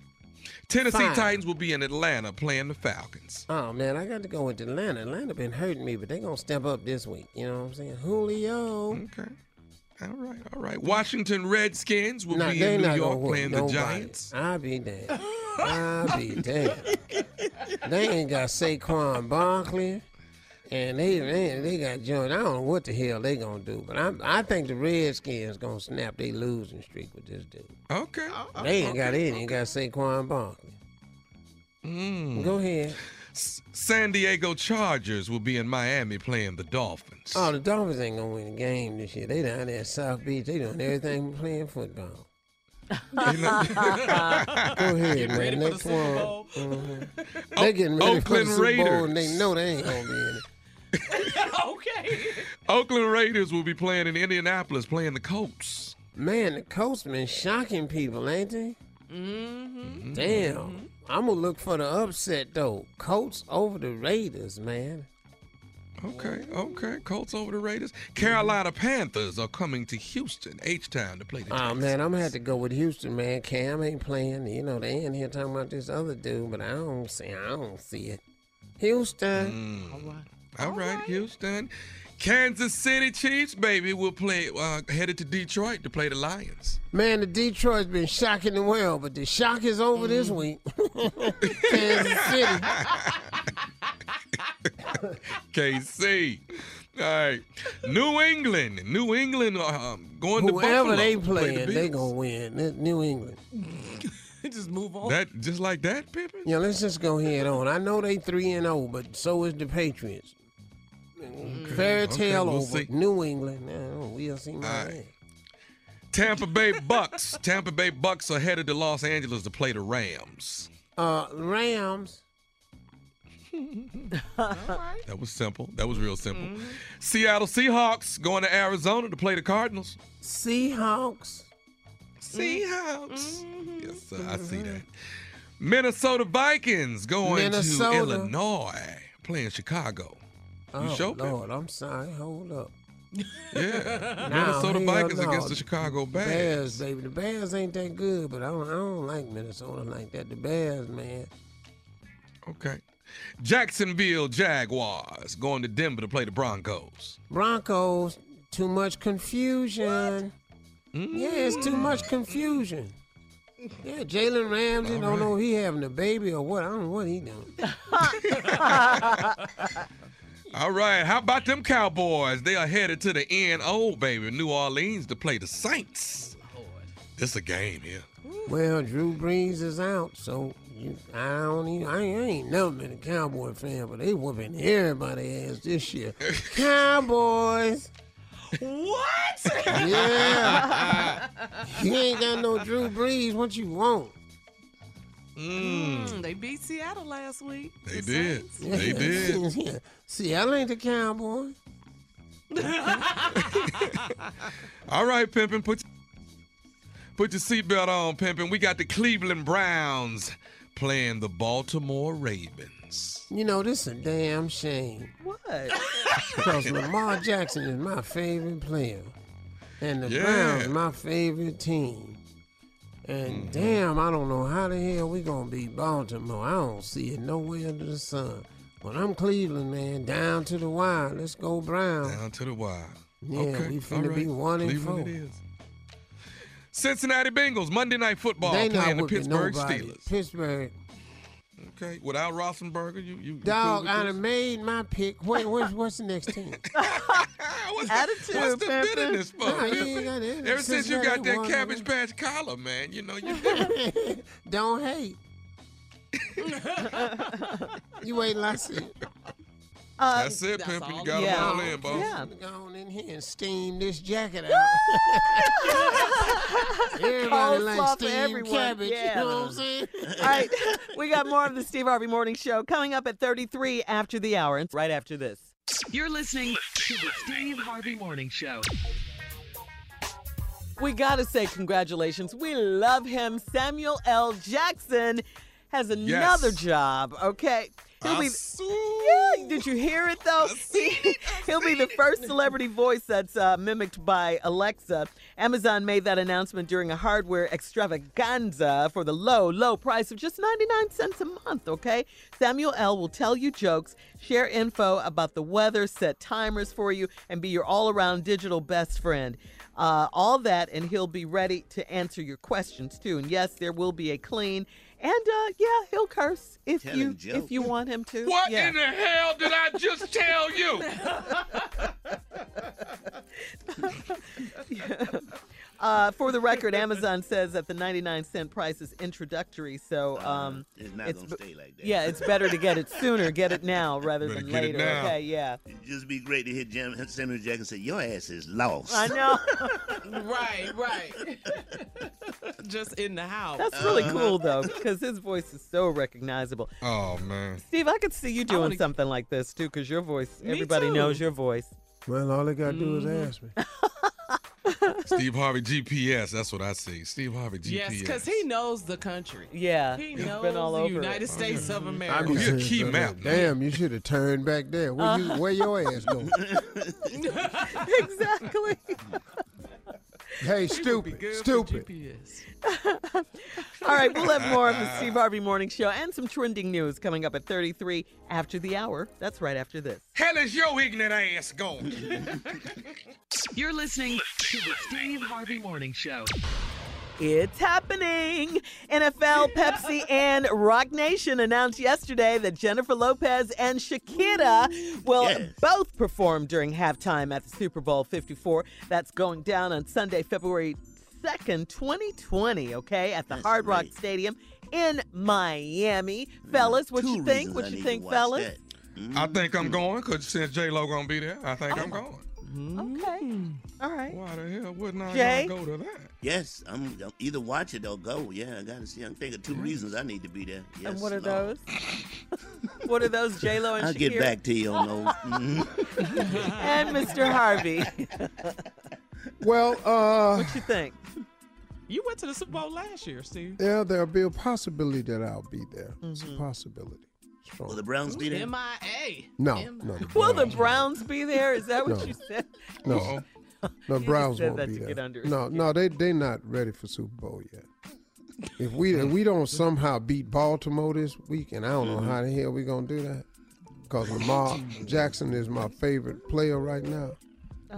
Tennessee Fine. Titans will be in Atlanta playing the Falcons. Oh man, I got to go with Atlanta. Atlanta been hurting me, but they gonna step up this week. You know what I'm saying? Julio. Okay. All right, all right. Washington Redskins will Nah, be in New York playing the. Giants. I'll be damned. I'll be damned. They ain't got Saquon Barkley, and they they, they got John. I don't know what the hell they gonna do, but I I think the Redskins gonna snap their losing streak with this dude. Okay. They ain't got it. Ain't got Saquon Barkley. Mm. Go ahead. San Diego Chargers will be in Miami playing the Dolphins. Oh, the Dolphins ain't gonna win a game this year. They down there at South Beach. They doing everything but playing football. <laughs> Go ahead, man. ready for the Next Super one. Bowl? Mhm. They getting ready for the Oakland Super Bowl, Raiders. and they know they ain't gonna be in it. <laughs> okay. Oakland Raiders will be playing in Indianapolis playing the Colts. Man, the Colts been shocking people, ain't they? Mm-hmm. Damn. I'm gonna look for the upset though. Colts over the Raiders, man. Okay, okay. Colts over the Raiders. Carolina Panthers are coming to Houston, H-Town, to play the Oh man, I'm gonna have to go with Houston, man. Cam ain't playing. You know they in here talking about this other dude, but I don't see. I don't see it. Houston. All right. All right, Houston. Kansas City Chiefs, baby, will play uh, headed to Detroit to play the Lions. Man, the Detroit's been shocking the world, but the shock is over this week. <laughs> Kansas City. <laughs> KC. All right. New England. New England um, going to Whoever they to play playing, the they Bills. gonna win. That New England. <laughs> just move on. That just like that, Pimpin? Yeah, let's just go head on. I know they three and zero, but so is the Patriots. Mm. Fairy Okay, tale we'll over. see. New England. Now, oh, we'll see my All right. Tampa Bay Bucks. <laughs> Tampa Bay Bucks are headed to Los Angeles to play the Rams. Uh, Rams. <laughs> That was simple. That was real simple. Mm-hmm. Seattle Seahawks going to Arizona to play the Cardinals. Seahawks. Seahawks. Mm-hmm. Yes, sir. I see mm-hmm. that. Minnesota Vikings going Minnesota. to Illinois playing Chicago. You Oh, sure? Pimpin? Lord, I'm sorry. Hold up. Yeah. <laughs> Now, Minnesota hell Vikings no. against the Chicago Bears. Bears, baby. The Bears ain't that good, but I don't, I don't like Minnesota like that. The Bears, man. Okay. Jacksonville Jaguars going to Denver to play the Broncos. Broncos, too much confusion. Yeah, it's too mm. much confusion. Yeah, Jalen Ramsey don't know if he having a baby or what. I don't know what he doing. <laughs> <laughs> All right. How about them Cowboys? They are headed to the NO, baby, New Orleans to play the Saints. This a game here. Well, Drew Brees is out, so you, I don't even, I, ain't- I ain't never been a Cowboy fan, but they whooping everybody ass this year. <laughs> Cowboys. What? Yeah. <laughs> you ain't got no Drew Brees. What you want? Mm, they beat Seattle last week. They The did. Saints. They <laughs> did. <laughs> Seattle ain't the Cowboys. <laughs> All right, Pimpin, put put your seatbelt on, Pimpin. We got the Cleveland Browns playing the Baltimore Ravens. You know, this is a damn shame. What? Because Lamar Jackson is my favorite player. And the Yeah. Browns my favorite team. And Mm-hmm. damn, I don't know how the hell we gonna beat Baltimore. I don't see it nowhere under the sun. But I'm Cleveland, man. Down to the wire. Let's go Browns. Down to the wire. Yeah, okay. we finna all be one and Cleveland four. it is. Cincinnati Bengals Monday Night Football they playing the Pittsburgh nobody. Steelers. Pittsburgh. Okay, without Roethlisberger, you you, you Dog, cool I with done made my pick. What, what's, what's the next team? <laughs> Attitude, What's the bitterness for? Nah, you ain't got. Ever since you got that won, Cabbage Patch collar, man, you know you. <laughs> Don't hate. <laughs> you wait till I see. Uh, That's it, that's Pimpin. You all. got Yeah. them all in, boss. Yeah. Go on in here and steam this jacket out. <laughs> Everybody likes Coleslaw for steamed cabbage. Yeah. You know what I'm saying? All right, <laughs> we got more of the Steve Harvey Morning Show coming up at 33 after the hour. And right after this. You're listening to the Steve Harvey Morning Show. We got to say congratulations. We love him. Samuel L. Jackson has another job, okay? He'll be, yeah, did you hear it though? <laughs> He, will be the first celebrity voice that's uh, mimicked by Alexa. Amazon made that announcement during a hardware extravaganza for the low, low price of just 99 cents a month, okay? Samuel L. will tell you jokes, share info about the weather, set timers for you, and be your all around digital best friend. Uh, all that, and he'll be ready to answer your questions too. And yes, there will be a clean, and uh, yeah, he'll curse if Telling you jokes. if you want him to. What yeah. in the hell did I just tell you? <laughs> <laughs> Uh, for the record, <laughs> Amazon says that the 99 cent price is introductory, so um, It's not gonna stay like that. Yeah, it's better to get it sooner, get it now <laughs> rather Better than get it later. now. Okay, yeah. It'd just be great to hear Jam- Samuel Jackson and say, "Your ass is lost." I know. <laughs> right, right. Just in the house. That's really cool though, because his voice is so recognizable. Oh man. Steve, I could see you doing wanna- something like this too, because your voice, Me everybody too. knows your voice. Well, all they gotta do is Mm-hmm. ask me. Steve Harvey GPS. That's what I see. Steve Harvey GPS. Yes, because he knows the country. Yeah, He he's knows been all the over it. United oh, States of I America. be He a saying key map, man. Damn, you should have turned back there. Where, you, where your ass go? <laughs> exactly. Hey, stupid, stupid. <laughs> All right, we'll have more of the Steve Harvey Morning Show and some trending news coming up at 33 after the hour. That's right after this. Hell is your ignorant ass going? <laughs> You're listening to the Steve Harvey Morning Show. It's happening. NFL, <laughs> Pepsi, and Roc Nation announced yesterday that Jennifer Lopez and Shakira will Yes. both perform during halftime at the Super Bowl 54. That's going down on Sunday, February 2nd, 2020, okay, at the Hard Rock Stadium in Miami. Mm, fellas, what you think? What I you think, to watch fellas? that. I think I'm mm-hmm. going because since J Lo gonna be there, I think oh I'm going. Okay. All right. Why the hell wouldn't I Jay? not go to that? Yes, I'm, I'm either watch it or go. Yeah, I gotta see. I'm thinking two reasons I need to be there. Yes, and what are Lord. those? <laughs> what are those, J Lo and I'll Shakira? get back to you on those. <laughs> Mhm. and Mr. Harvey. <laughs> Well, uh, what you think? You went to the Super Bowl last year, Steve. yeah, there'll be a possibility that I'll be there. It's Mm-hmm. a possibility. Strong. Will the Browns be there? MIA. No, no, the Will the Browns- Browns be there? Is that what No. you said? No, <laughs> no, You Browns said won't that be to there. get under no, no, they they not ready for Super Bowl yet. If we if we don't somehow beat Baltimore this week, and I don't know how the hell we gonna do that, because Lamar <laughs> Jackson is my favorite player right now.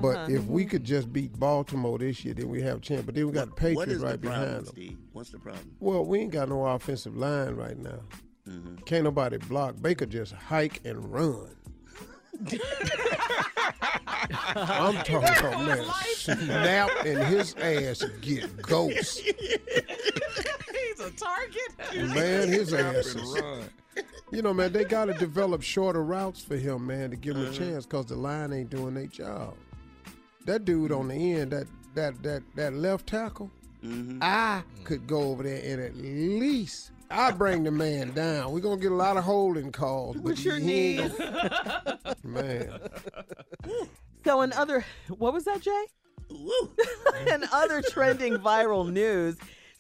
But Uh-huh. if we could just beat Baltimore this year, then we have a chance. But then we got the what Patriots is the right problem, behind them. Steve? What's the problem? Well, we ain't got no offensive line right now. Mm-hmm. Can't nobody block. Baker just hike and run. I'm talking about man, snap and his ass get ghost. He's a target. Man, his ass is. run. You know, man, they got to develop shorter routes for him, man, to give him Uh-huh. a chance because the line ain't doing their job. That dude on the end, that that that that left tackle, Mm-hmm. I could go over there and at least I bring the man down. We're gonna get a lot of holding calls, but With your he ain't knees. <laughs> man. So, in other, what was that, Jay? <laughs> in other trending viral news,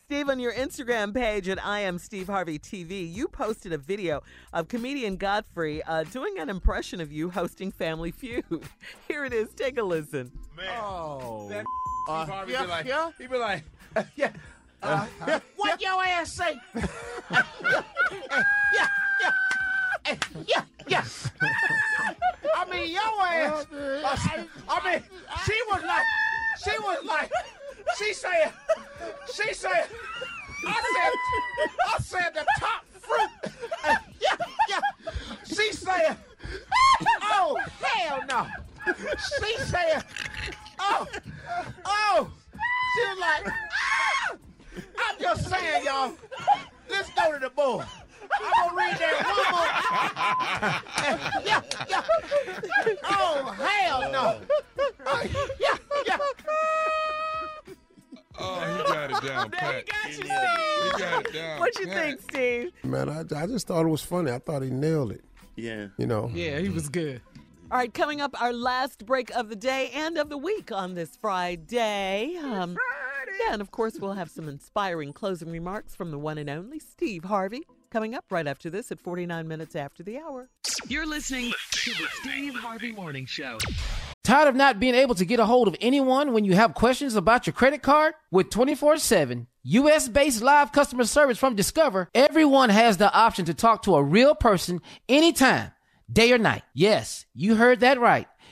Steve, on your Instagram page at I am Steve Harvey TV, you posted a video of comedian Godfrey uh, doing an impression of you hosting Family Feud. <laughs> Here it is. Take a listen. Oh. That Uh, Steve Harvey yeah, be like, yeah. he be like, yeah. Uh, what your ass say? <laughs> yeah, yeah, yeah, yeah. I mean, your ass. uh, I mean, she was like, she was like, she said, she said, I said, I said the top fruit. Uh, yeah, yeah. She said, oh hell no. She said, oh, oh. She was like, ah! I'm just saying, y'all. Let's go to the bull. I'm gonna read that one more. yeah, yeah. Oh hell no. Uh, yeah, yeah. Oh, he got it down pat. He got it down. What you pat. think, Steve? Man, I, I just thought it was funny. I thought he nailed it. Yeah. You know. Yeah, he was good. All right, coming up, our last break of the day and of the week on this Friday. Um, Yeah, and of course, we'll have some inspiring closing remarks from the one and only Steve Harvey coming up right after this at 49 minutes after the hour. You're listening to the Steve Harvey Morning Show. Tired of not being able to get a hold of anyone when you have questions about your credit card? With 24 7 US based live customer service from Discover, everyone has the option to talk to a real person anytime, day or night. Yes, you heard that right.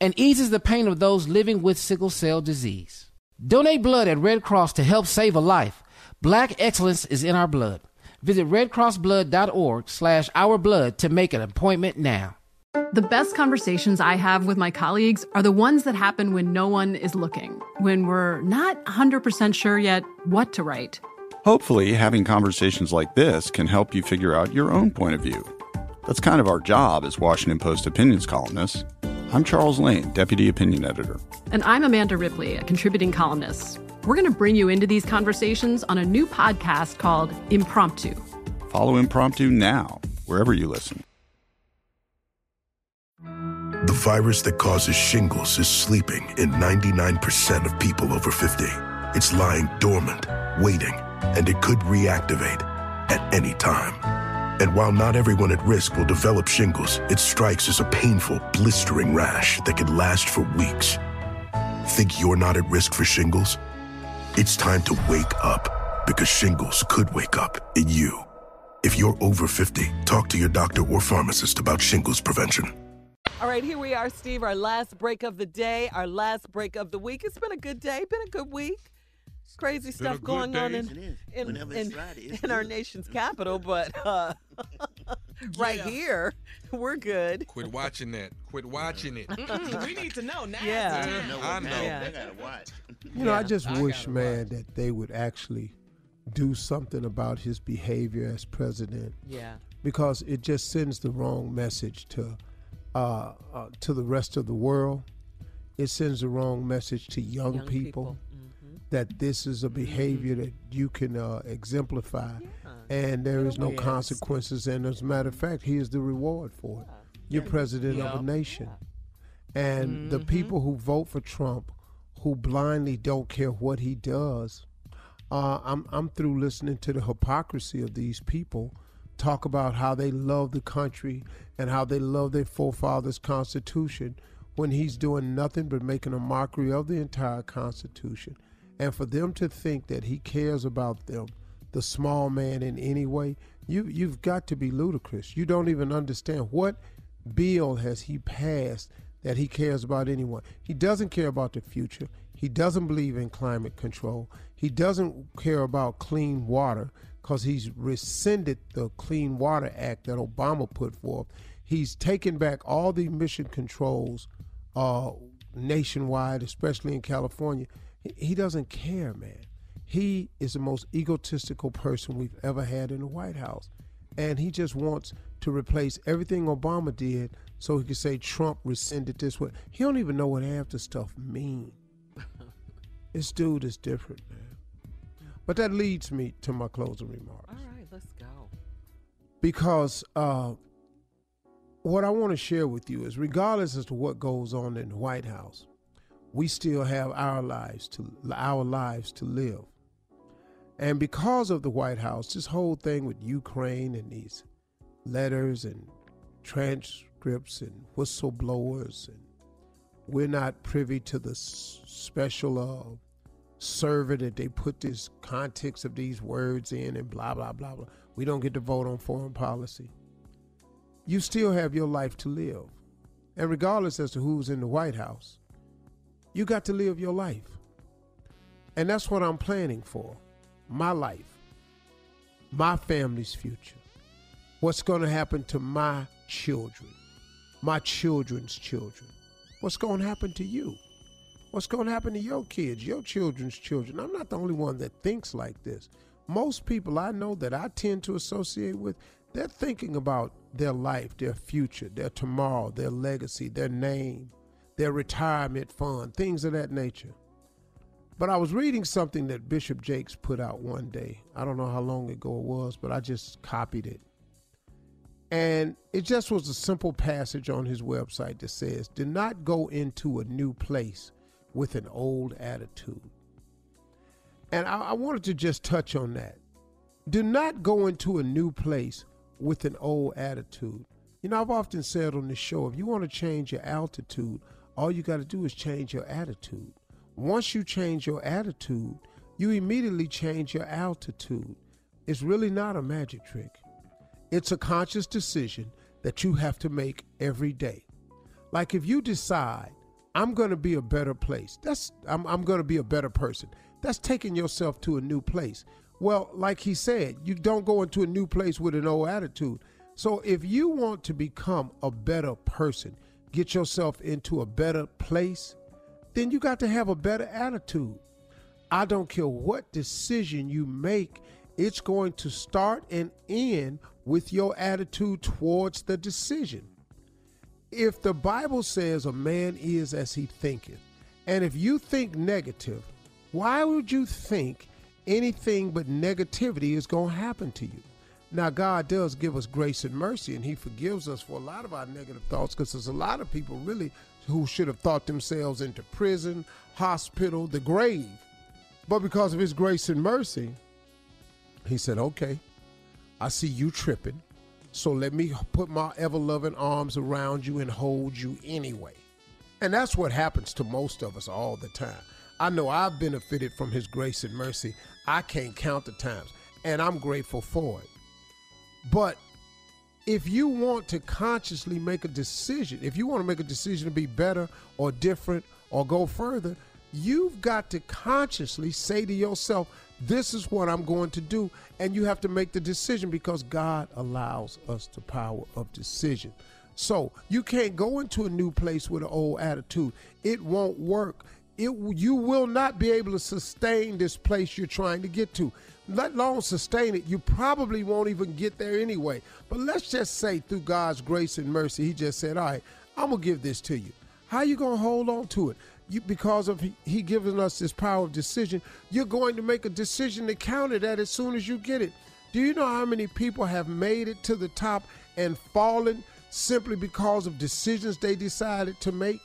and eases the pain of those living with sickle cell disease. Donate blood at Red Cross to help save a life. Black excellence is in our blood. Visit redcrossblood.org slash ourblood to make an appointment now. The best conversations I have with my colleagues are the ones that happen when no one is looking, when we're not 100% sure yet what to write. Hopefully, having conversations like this can help you figure out your own point of view. That's kind of our job as Washington Post opinions columnists. I'm Charles Lane, Deputy Opinion Editor. And I'm Amanda Ripley, a contributing columnist. We're going to bring you into these conversations on a new podcast called Impromptu. Follow Impromptu now, wherever you listen. The virus that causes shingles is sleeping in 99% of people over 50. It's lying dormant, waiting, and it could reactivate at any time. And while not everyone at risk will develop shingles, it strikes as a painful, blistering rash that can last for weeks. Think you're not at risk for shingles? It's time to wake up because shingles could wake up in you. If you're over 50, talk to your doctor or pharmacist about shingles prevention. All right, here we are, Steve. Our last break of the day, our last break of the week. It's been a good day, been a good week. Crazy stuff going on day. in in, in, Friday, it's in our nation's capital, but <laughs> uh, <laughs> right here, we're good. Quit watching that. Quit watching it. Mm-mm, <laughs> we need to know now. Yeah. Steve. know I know. Yeah. They gotta watch. You know, I just I wish, gotta man, that they would actually do something about his behavior as president Yeah. because it just sends the wrong message to uh, uh, to the rest of the world. It sends the wrong message to young, Young people, people. Mm-hmm. that this is a behavior that you can uh, exemplify, and there is no Yes. consequences. And as a matter of fact, he is the reward for it. You're president of a nation, and the people who vote for Trump, who blindly don't care what he does, uh, I'm I'm through listening to the hypocrisy of these people talk about how they love the country and how they love their forefathers' constitution when he's doing nothing but making a mockery of the entire constitution. And for them to think that he cares about them, the small man in any way, you you've got to be ludicrous. You don't even understand what bill has he passed that he cares about anyone. He doesn't care about the future. He doesn't believe in climate control. He doesn't care about clean water because he's rescinded the Clean Water Act that Obama put forth. He's taken back all the emission controls uh, nationwide, especially in California. He, doesn't care, man. He is the most egotistical person we've ever had in the White House. And he just wants to replace everything Obama did so he could say Trump rescinded this way. He don't even know what half the stuff mean. <laughs> this dude is different, man. But that leads me to my closing remarks. All right, let's go. Because uh, what I want to share with you is regardless as to what goes on in the White House, we still have our lives to our lives to live. And because of the White House, this whole thing with Ukraine and these letters and transcripts and whistleblowers and we're not privy to the special uh, server that they put this context of these words in and blah blah blah blah. We don't get to vote on foreign policy. You still have your life to live. And regardless as to who's in the White House, you got to live your life. And that's what I'm planning for. My life. My family's future. What's going to happen to my children? My children's children. What's going to happen to you? What's going to happen to your kids, your children's children? I'm not the only one that thinks like this. Most people I know that I tend to associate with, they're thinking about their life, their future, their tomorrow, their legacy, their name, their retirement fund, things of that nature. But I was reading something that Bishop Jakes put out one day. I don't know how long ago it was, but I just copied it. And it just was a simple passage on his website that says, Do not go into a new place with an old attitude. And I, I wanted to just touch on that. Do not go into a new place with an old attitude. You know, I've often said on this show if you want to change your altitude, all you got to do is change your attitude. Once you change your attitude, you immediately change your altitude. It's really not a magic trick. It's a conscious decision that you have to make every day. Like if you decide, I'm going to be a better place, that's I'm, I'm going to be a better person. That's taking yourself to a new place. Well, like he said, you don't go into a new place with an old attitude. So if you want to become a better person, get yourself into a better place, then you got to have a better attitude. I don't care what decision you make, it's going to start and end with your attitude towards the decision. If the Bible says a man is as he thinketh, and if you think negative, why would you think anything but negativity is going to happen to you? Now, God does give us grace and mercy, and He forgives us for a lot of our negative thoughts because there's a lot of people really who should have thought themselves into prison, hospital, the grave. But because of His grace and mercy, He said, Okay, I see you tripping, so let me put my ever loving arms around you and hold you anyway. And that's what happens to most of us all the time. I know I've benefited from His grace and mercy. I can't count the times, and I'm grateful for it. But if you want to consciously make a decision, if you want to make a decision to be better or different or go further, you've got to consciously say to yourself, this is what I'm going to do. And you have to make the decision because God allows us the power of decision. So you can't go into a new place with an old attitude. It won't work. It, you will not be able to sustain this place you're trying to get to let alone sustain it, you probably won't even get there anyway. But let's just say through God's grace and mercy, He just said, All right, I'm gonna give this to you. How you gonna hold on to it? You, because of he, he giving us this power of decision, you're going to make a decision to counter that as soon as you get it. Do you know how many people have made it to the top and fallen simply because of decisions they decided to make?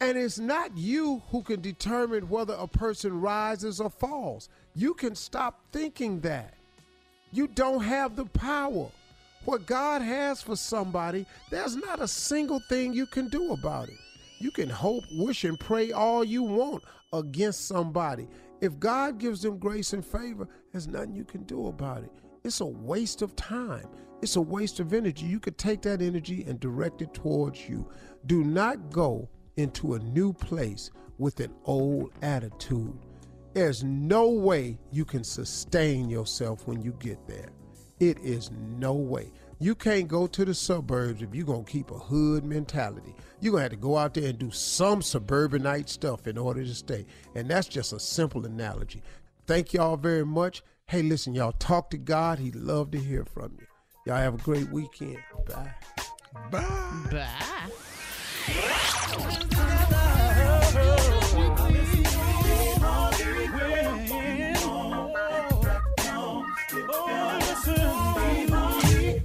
And it's not you who can determine whether a person rises or falls. You can stop thinking that. You don't have the power. What God has for somebody, there's not a single thing you can do about it. You can hope, wish, and pray all you want against somebody. If God gives them grace and favor, there's nothing you can do about it. It's a waste of time. It's a waste of energy. You could take that energy and direct it towards you. Do not go into a new place with an old attitude. There's no way you can sustain yourself when you get there. It is no way. You can't go to the suburbs if you're going to keep a hood mentality. You're going to have to go out there and do some suburbanite stuff in order to stay. And that's just a simple analogy. Thank y'all very much. Hey, listen, y'all talk to God. He'd love to hear from you. Y'all have a great weekend. Bye. Bye.